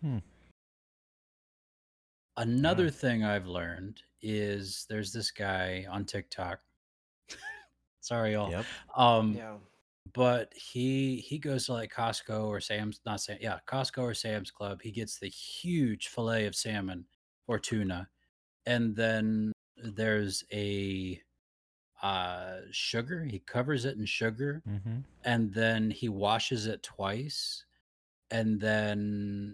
Hmm. Another thing I've learned is there's this guy on TikTok. Sorry, y'all. Yep. Um, Yeah. but he he goes to like Costco or Sam's not Sam yeah, Costco or Sam's Club. He gets the huge fillet of salmon or tuna, and then there's a uh sugar. He covers it in sugar Mm-hmm. and then he washes it twice and then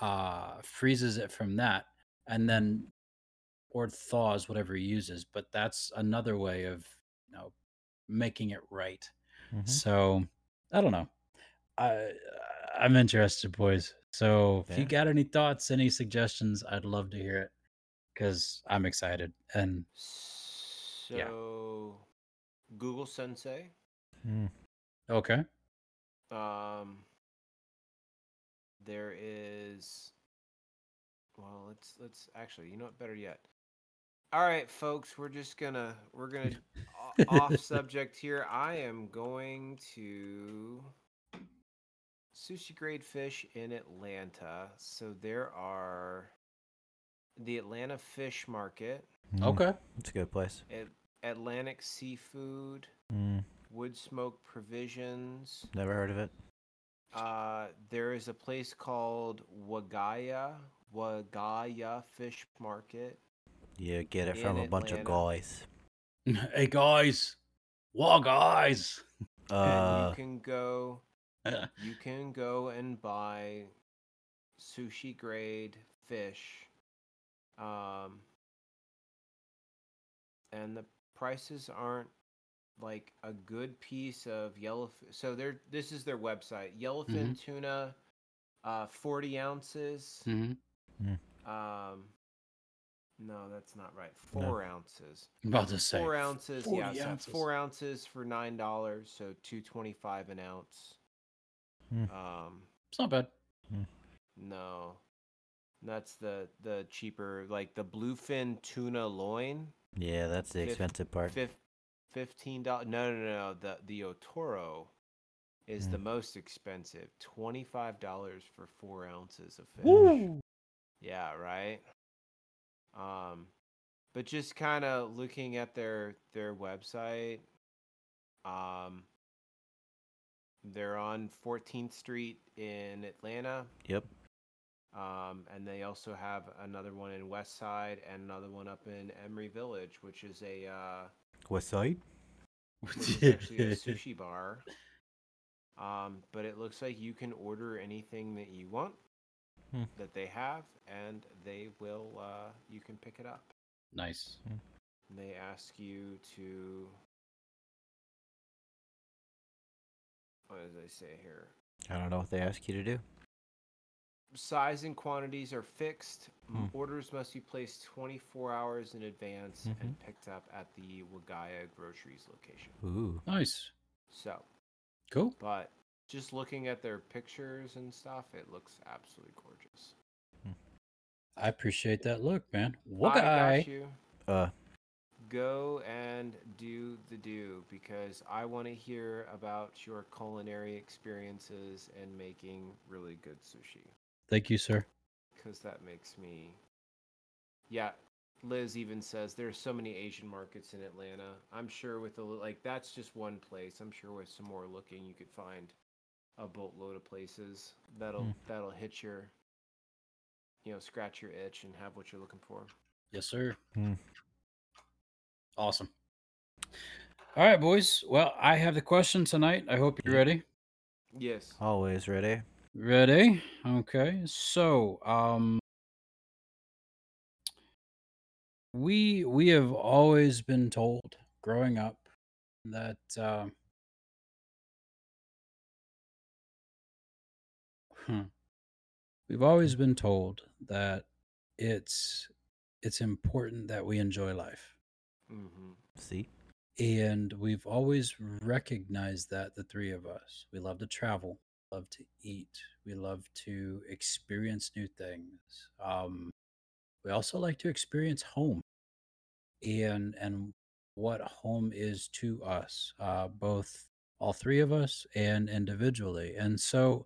uh freezes it from that and then or thaws whatever he uses but that's another way of you know making it right Mm-hmm. so i don't know i i'm interested boys so if you got any thoughts any suggestions i'd love to hear it because i'm excited and Yeah. So, Google Sensei. Mm. okay Um, there is. Well, let's let's actually. You know what? Better yet. All right, folks. We're just gonna we're gonna off subject here. I am going to sushi grade fish in Atlanta. So there are the Atlanta Fish Market, Mm. okay It's a good place. At- Atlantic Seafood, Mm. Wood Smoke Provisions. Never heard of it. Uh, there is a place called Wagaya, Wagaya Fish Market. You get it In from a bunch of guys. hey guys. Whoa guys? And Uh, you can go you can go and buy sushi grade fish. Um and the prices aren't like a good piece of yellow so they're this is their website yellowfin tuna uh 40 ounces. Hmm. Um, no, that's not right. No. Four ounces. I'm about to say Four ounces. Yeah, 40 so ounces. four ounces for nine dollars. So two twenty-five an ounce. Hmm. Um, It's not bad. no, that's the the cheaper, like the bluefin tuna loin. yeah, that's the Fif- expensive part. Fif- Fifteen dollars. No, no, no, no. The the otoro is the Mm. most expensive. Twenty-five dollars for four ounces of fish. Woo! Yeah, right. Um, but just kind of looking at their their website, um, they're on 14th Street in Atlanta. Yep. Um, and they also have another one in West Side and another one up in Emory Village, which is a uh, West Side? which is actually a sushi bar. Um, but it looks like you can order anything that you want Hmm. that they have, and they will. Uh, you can pick it up. Nice. And they ask you to. What does they say here? I don't know what they ask you to do. Size and quantities are fixed. Hmm. Orders must be placed 24 hours in advance Mhm. and picked up at the Wagaya Groceries location. Ooh. Nice. So, Cool. but just looking at their pictures and stuff, it looks absolutely gorgeous. I appreciate that look, man. What I got you. Uh, Go and do the do because I want to hear about your culinary experiences and making really good sushi. Thank you, sir. because that makes me yeah liz even says there's so many asian markets in atlanta i'm sure with a like that's just one place i'm sure with some more looking you could find a boatload of places that'll Hmm. that'll hit your you know scratch your itch and have what you're looking for Yes, sir. Hmm. Awesome. All right, boys. Well, I have the question tonight. I hope you're Yeah. ready. yes always ready. Ready? Okay. So, um we we have always been told growing up that uh, hmm, we've always been told that it's it's important that we enjoy life. mm-hmm. See? And we've always recognized that the three of us. We love to travel, love to eat, we love to experience new things. Um, we also like to experience home and and what home is to us, uh, both all three of us and individually. And so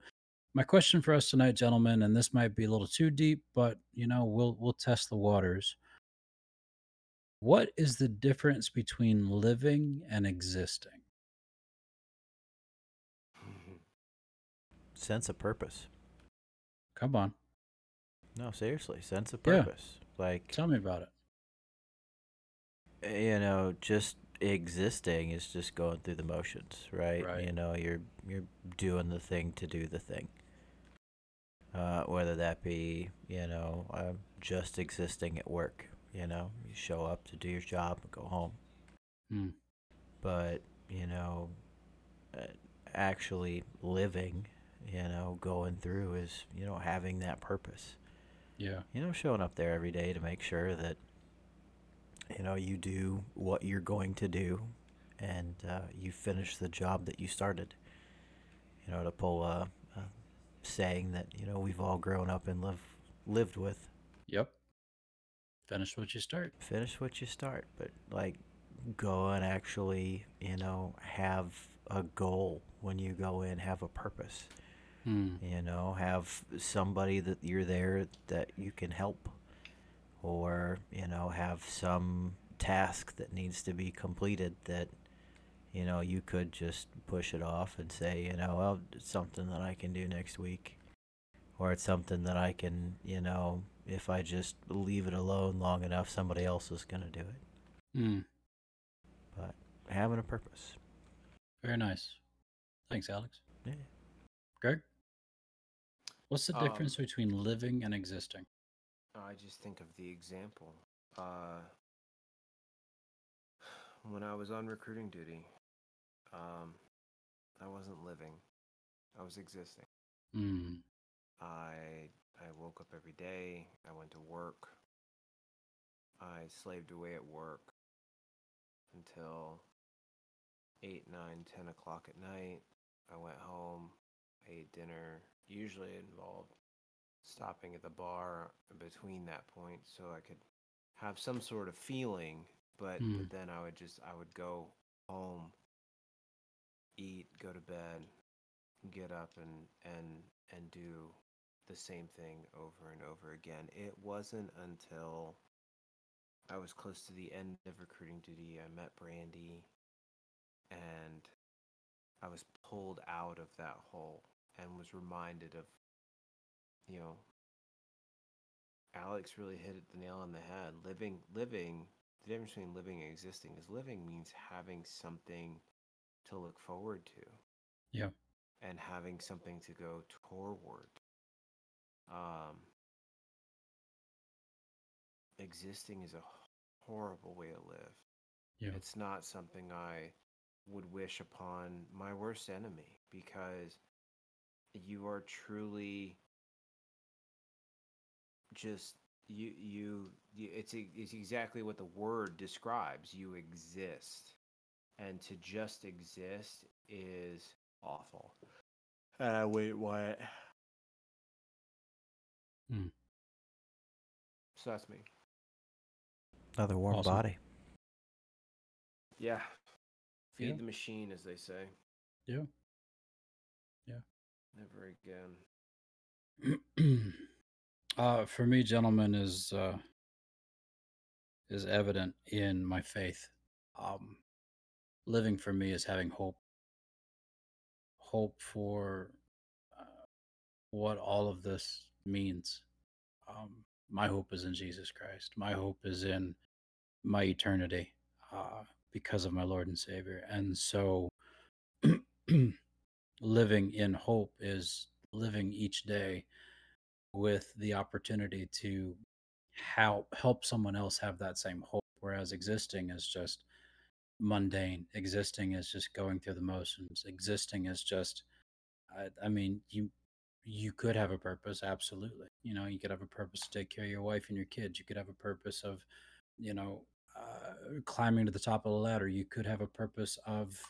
my question for us tonight, gentlemen, and this might be a little too deep, but you know, we'll we'll test the waters. What is the difference between living and existing? sense of purpose. Come on, No, seriously, sense of purpose. Yeah. Like tell me about it. Eh, you know, just existing is just going through the motions, right? Right. You know, you're you're doing the thing to do the thing. Uh, whether that be, you know, uh, just existing at work, you know, you show up to do your job and go home. Hmm. But, you know, uh, actually living, you know, going through is, you know, having that purpose Yeah. you know, showing up there every day to make sure that, you know, you do what you're going to do and uh, you finish the job that you started. You know, to pull a saying that, you know, we've all grown up and live, lived with Yep. Finish what you start. finish what you start, but like go and actually, you know, have a goal when you go in, have a purpose. Hmm. you know have somebody that you're there that you can help or you know have some task that needs to be completed that you know you could just push it off and say you know well it's something that i can do next week or it's something that i can you know if i just leave it alone long enough somebody else is going to do it Hmm. but having a purpose Very nice. Thanks, Alex. yeah Greg, what's the Um, difference between living and existing? I just think of the example. Uh, when I was on recruiting duty, um, I wasn't living. I was existing. Hmm. I I woke up every day. I went to work. I slaved away at work until eight, nine, ten o'clock at night. I went home, I ate dinner. Usually it involved stopping at the bar between that point so I could have some sort of feeling, but, Hmm. but then I would just I would go home, eat, go to bed, get up and and and do the same thing over and over again. It wasn't until I was close to the end of recruiting duty I met Brandy and I was pulled out of that hole and was reminded of you know Alex really hit it the nail on the head. Living living the difference between living and existing is living means having something to look forward to Yeah. and having something to go toward. Um, existing is a horrible way to live. Yeah. It's not something I would wish upon my worst enemy because you are truly just you you, you it's it's exactly what the word describes you exist and to just exist is awful and i wait what Hmm. so that's me another warm Awesome. body yeah feed Yeah. the machine as they say Yeah. Yeah. never again uh, for me, gentlemen, is uh, is evident in my faith. Um, living for me is having hope. Hope for uh, what all of this means. Um, my hope is in Jesus Christ. My hope is in my eternity uh, because of my Lord and Savior. And so, living in hope is living each day with the opportunity to help help someone else have that same hope whereas existing is just mundane existing is just going through the motions. Existing is just I, I mean you you could have a purpose absolutely. You know you could have a purpose to take care of your wife and your kids. You could have a purpose of you know uh, climbing to the top of the ladder. You could have a purpose of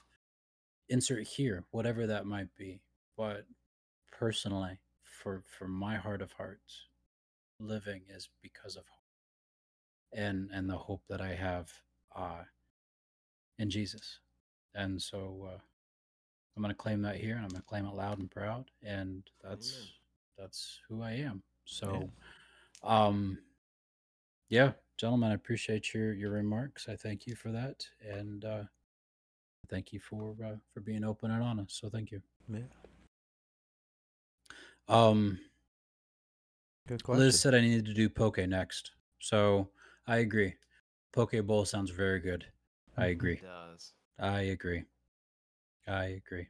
insert here whatever that might be. But personally for for my heart of hearts living is because of hope. And and the hope that i have uh in jesus and so uh i'm going to claim that here and i'm going to claim it loud and proud and that's Amen. that's who i am so um yeah gentlemen i appreciate your your remarks i thank you for that and uh thank you for uh, for being open and honest so thank you yeah Um, Good question. Liz said I needed to do poke next, so I agree. Poke bowl sounds very good. I agree. It does. I agree. I agree.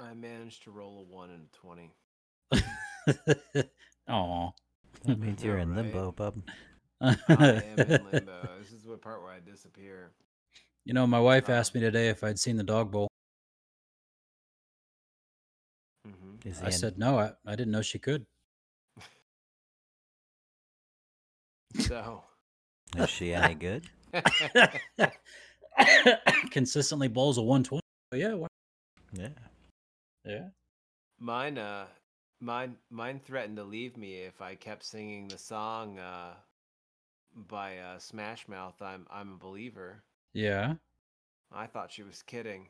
I managed to roll a one and a twenty. Aw. that means you're Yeah, in right. limbo, bub. I am in limbo. This is the part where I disappear. You know, my wife Um, asked me today if I'd seen the dog bowl. hmm I said no. I, I didn't know she could. So. Is she any good? Consistently bowls a 120. But yeah, why- Yeah. yeah. Mine, uh, mine, mine threatened to leave me if I kept singing the song, uh, by uh, Smash Mouth. I'm, I'm a believer. Yeah. I thought she was kidding,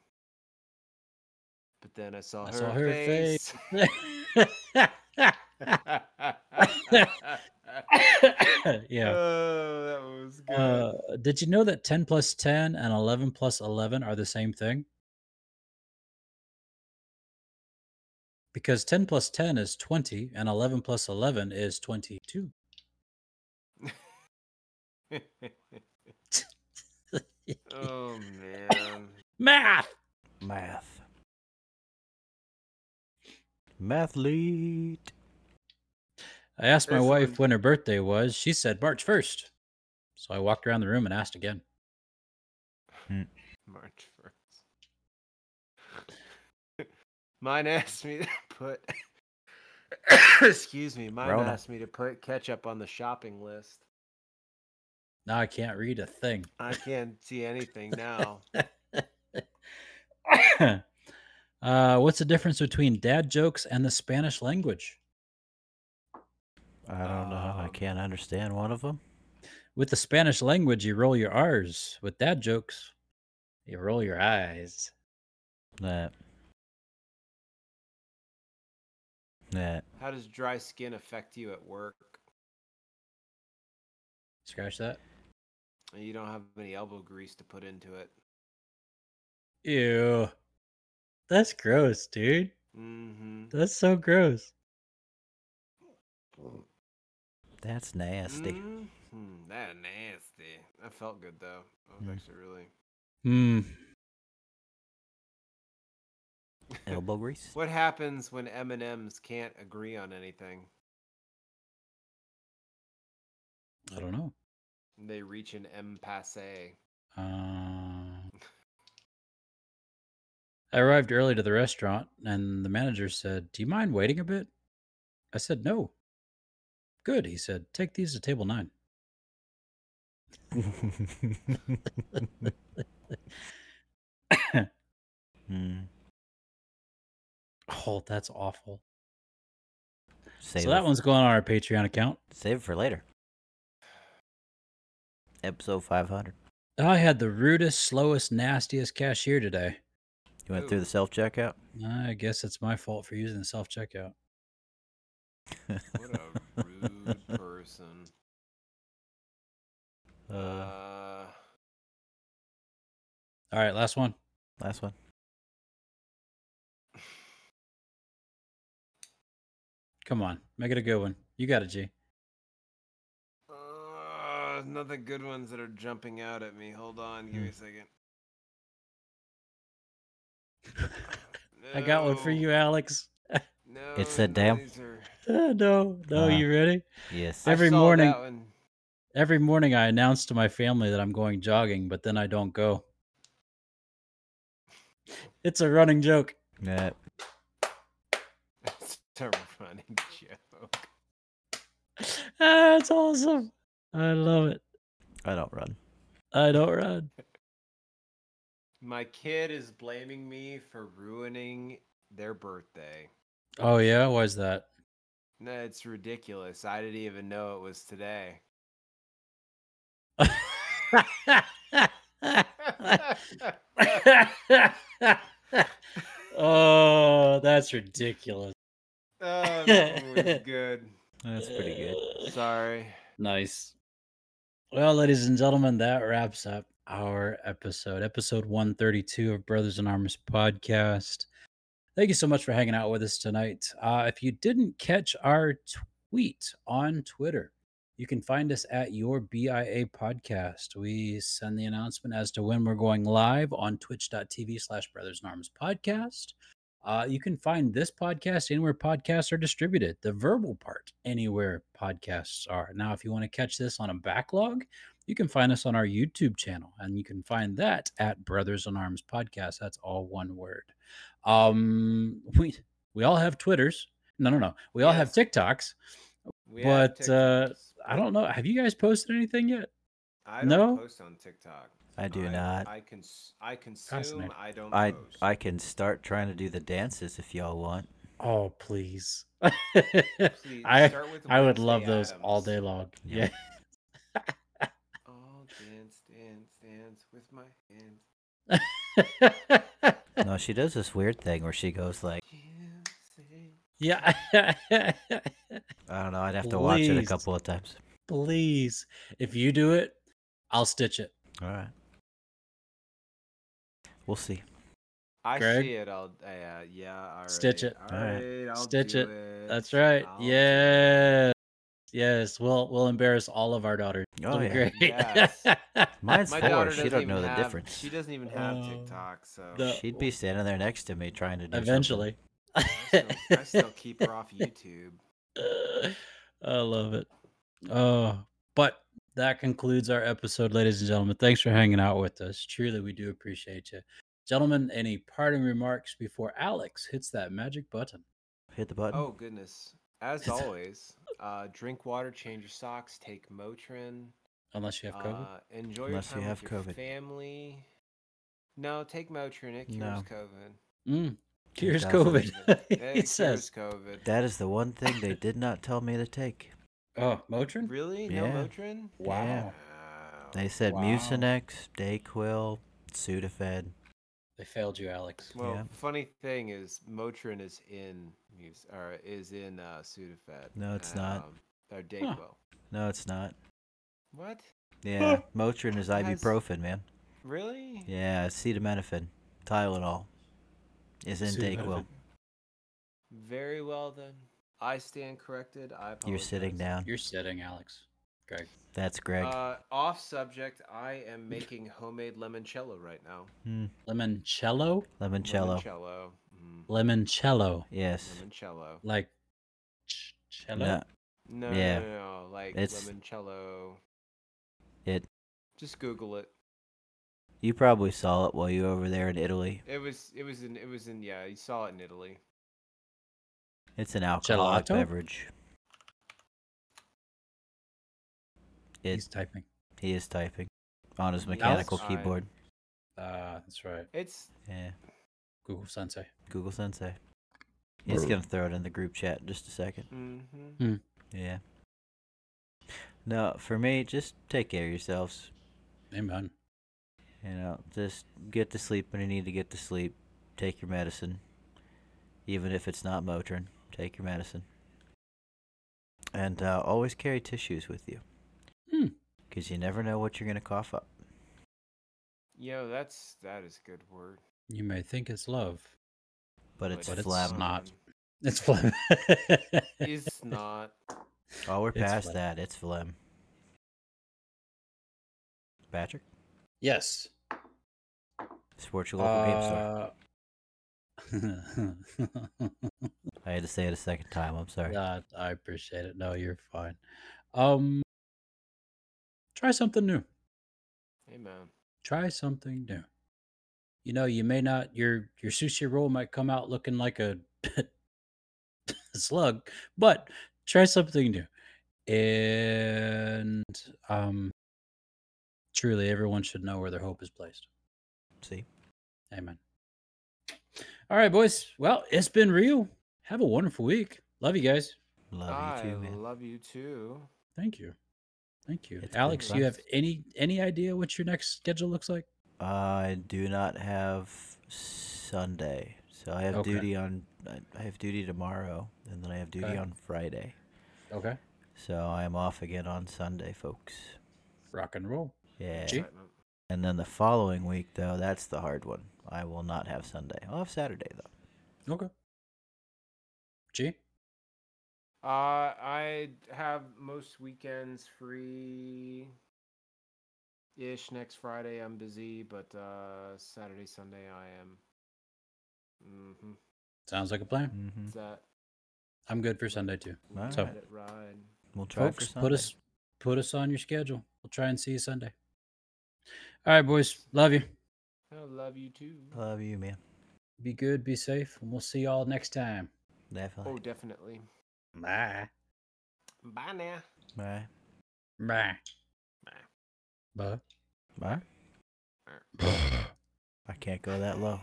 but then I saw I her saw her face. yeah. Oh, that was good. Uh, did you know that 10 plus 10 and 11 plus 11 are the same thing? Because 10 plus 10 is 20 and 11 plus 11 is 22. oh man. Math! Math. Mathlete. I asked my wife when her birthday was. She said March 1st. So I walked around the room and asked again. March first. Mine asked me to put. Excuse me. Mine Rona. asked me to put ketchup on the shopping list. Now I can't read a thing. I can't see anything now. uh, what's the difference between dad jokes and the Spanish language? I don't know. I Um, can't understand one of them. With the Spanish language, you roll your R's. With dad jokes, you roll your eyes. That. That. How does dry skin affect you at work? Scratch that. You don't have any elbow grease to put into it. Ew. That's gross, dude. Mm-hmm. That's so gross. That's nasty. Mm-hmm. That nasty. That felt good though. That was Mm. actually really. Hmm. Elbow grease. What happens when M and M's can't agree on anything? I don't know. They reach an impasse. Uh, I arrived early to the restaurant, and the manager said, Do you mind waiting a bit? I said, No. Good, he said. Take these to table nine. Hmm. Oh, that's awful. Save so that f- one's going on our Patreon account. Save it for later. Episode 500. I had the rudest, slowest, nastiest cashier today. You went through the self checkout? I guess it's my fault for using the self checkout. What a rude person. uh, Uh, All right, last one. last one. Come on, make it a good one. You got it, G. uh, nothing good ones that are jumping out at me. Hold on, give Hmm. me a second. I got one for you, Alex. No, It said damn. Uh, no, no, Uh, you ready? Yes. I Every saw morning- that one. Every morning I announce to my family that I'm going jogging, but then I don't go. It's a running joke. Yeah. It's a running joke. Ah, it's awesome. I love it. I don't run. I don't run. My kid is blaming me for ruining their birthday. Oh yeah, why's that? No, it's ridiculous. I didn't even know it was today. oh, that's ridiculous. Oh, that was good. That's pretty good. Sorry. Nice. Well, ladies and gentlemen, that wraps up our episode, episode 132 of Brothers in Arms podcast. Thank you so much for hanging out with us tonight. Uh, if you didn't catch our tweet on Twitter, you can find us at your BIA podcast. We send the announcement as to when we're going live on twitch.tv slash brothers in arms podcast. Uh, you can find this podcast anywhere podcasts are distributed, the verbal part anywhere podcasts are. Now, if you want to catch this on a backlog, you can find us on our YouTube channel, and you can find that at Brothers in Arms Podcast. That's all one word. Um, we we all have Twitters. No, no, no. We all have Yes. TikToks. We have But, uh, I don't know. Have you guys posted anything yet? I don't no? post on TikTok. I do not. I cons- I consume. I don't I post. I can start trying to do the dances if y'all want. Oh, please. Please, I start with I would Wednesday love those all day long. Yeah. Yeah. I'll dance, dance, dance with my hands. No, she does this weird thing where she goes like, yeah. I don't know. I'd have to watch it a couple of times. Please. If you do it, I'll stitch it. All right. We'll see. I Greg? see it. I'll. Uh, yeah. All right. Stitch it. All All right. right. I'll Stitch do it. it. That's right. I'll do Yes. Yes. We'll we'll embarrass all of our daughters. Oh, It'll be yeah. great. Yes. Mine's My four. daughter She doesn't don't even know the have, difference. She doesn't even have Oh. TikTok, so The- She'd be standing there next to me trying to do something. Eventually. I still, I still keep her off YouTube. I love it. Oh, but that concludes our episode, ladies and gentlemen. Thanks for hanging out with us. Truly, we do appreciate you. Gentlemen, any parting remarks before Alex hits that magic button? Hit the button. Oh goodness! As always, uh, drink water, change your socks, take Motrin. Unless you have COVID. Uh, enjoy Unless your time have with your COVID. family. No, take Motrin. It cures No. COVID. Mm. Cures doesn't. COVID. It he says. cures COVID. That is the one thing they did not tell me to take. Oh, Motrin? Really? No Yeah. Motrin? Wow. Wow. They said Wow. Mucinex, Dayquil, Sudafed. They failed you, Alex. Well, Yeah. funny thing is, Motrin is in mus or is in uh, Sudafed. No, it's not. Um, Or Dayquil. No, it's not. What? Yeah, Motrin is has- ibuprofen, man. Really? Yeah, acetaminophen, Tylenol is in Acetaminophen. Dayquil. Very well then. I stand corrected. I apologize. You're sitting down. You're sitting, Alex. Greg. That's Greg. Uh, off subject. I am making homemade limoncello right now. Hmm, Limoncello? limoncello. Limoncello. Limoncello. Yes. limoncello. Like ch- cello? No, No, Yeah. no, no, no, like It's- limoncello. it. Just Google it. You probably saw it while you were over there in Italy. It was, it was in, it was in. Yeah, you saw it in Italy. It's an alcoholic Gelato? beverage. It, He's typing. he is typing on his mechanical I- keyboard. Ah, that's right. It's Yeah, Google Sensei. Google Sensei. He's gonna throw it in the group chat in just a second. mm-hmm. Yeah. No, for me, just take care of yourselves. Amen. You know, just get to sleep when you need to get to sleep. Take your medicine. Even if it's not Motrin, take your medicine. And uh, always carry tissues with you. Hmm. Because you never know what you're going to cough up. Yo, that's that is good word. You may think it's love. But it's But it's not. It's phlegm. It's not. Oh, we're It's past phlegm. that. It's phlegm. Patrick? yes. Support your local game store. Uh, I had to say it a second time. I'm sorry. uh, I appreciate it. No, you're fine. Um, try something new. Amen. Try something new. You know, you may not your your sushi roll might come out looking like a slug, but try something new. And um, truly, everyone should know where their hope is placed. See? Amen. All right, boys. Well, it's been real. Have a wonderful week. Love you guys. Love I you too, man. love you too. Thank you. Thank you. It's Alex, you have any any idea what your next schedule looks like? I do not have Sunday, so I have Okay. duty on. I I have duty tomorrow, and then I have duty Okay. on Friday. Okay. So I am off again on Sunday, folks. Rock and roll. Yeah. Gee. Excitement. And then the following week, though, that's the hard one. I will not have Sunday. I'll have Saturday though. Okay. G. Uh, I have most weekends free. Ish next Friday I'm busy, but uh Saturday Sunday I am. Mm-hmm. Sounds like a plan. Mm-hmm. Is that I'm good for Sunday too. Alright. So- let ride? We'll try Folks, for put us put us on your schedule. We'll try and see you Sunday. All right, boys. Love you. I love you too. Love you, man. Be good, be safe, and we'll see y'all next time. Definitely. Oh, definitely. Bye. Bye now. Bye. Bye. Bye. Bye. I can't go that low.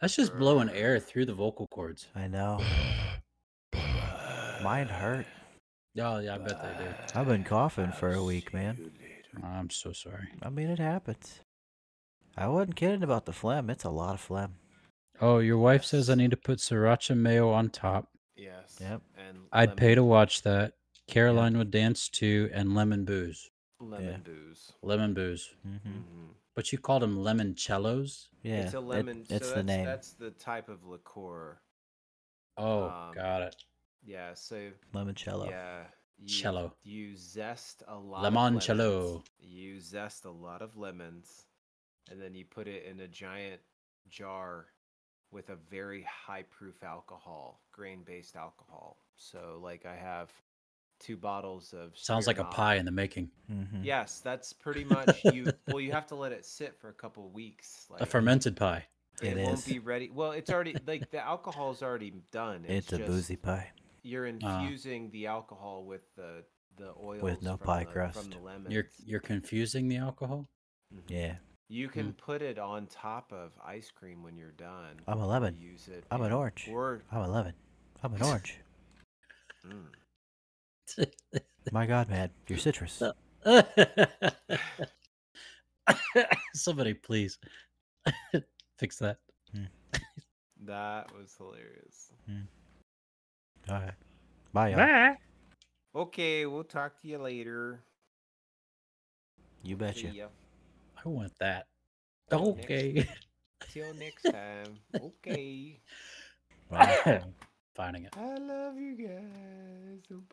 That's just blowing air through the vocal cords. I know. Mine hurt. Oh yeah, I bet they do. I've been coughing for a week, man. I'm so sorry. I mean, it happens. I wasn't kidding about the phlegm. It's a lot of phlegm. Oh, your wife says I need to put sriracha mayo on top. yes. Yep. And I'd pay to watch that. Caroline would dance too, and lemon booze. lemon Yeah. booze. Lemon booze. Mm-hmm. Mhm. But you called them lemon cellos? Yeah, it's a it- lemon. it's so the that's, name. That's the type of liqueur. Oh, Um, got it. Yeah. So Limoncello. yeah. You, Cello. You zest a lot. of Limoncello. lemons. You zest a lot of lemons, and then you put it in a giant jar with a very high proof alcohol, grain based alcohol. So like I have two bottles of. Sounds like a pie in the making. Mm-hmm. Yes, that's pretty much you. well, you have to let it sit for a couple weeks. Like A fermented pie. it, It won't be ready. Well, it's already like the alcohol is already done. It's, a just- boozy pie. You're infusing the alcohol with the the oils no from pie the, crust. from the lemons. You're you're confusing the alcohol? Mhm. Yeah. You can Mm. put it on top of ice cream when you're done. I'm a or lemon. Use it. I'm an orange. Or I'm a lemon. I'm an orange. mm. My God, man, you're citrus. Somebody please fix that. Hmm. that was hilarious. Hmm. All right. Bye, y'all. Okay, we'll talk to you later. You betcha. See ya. I want that. Till next- Okay. Till next time. Okay. Bye. Finding it. I love you guys.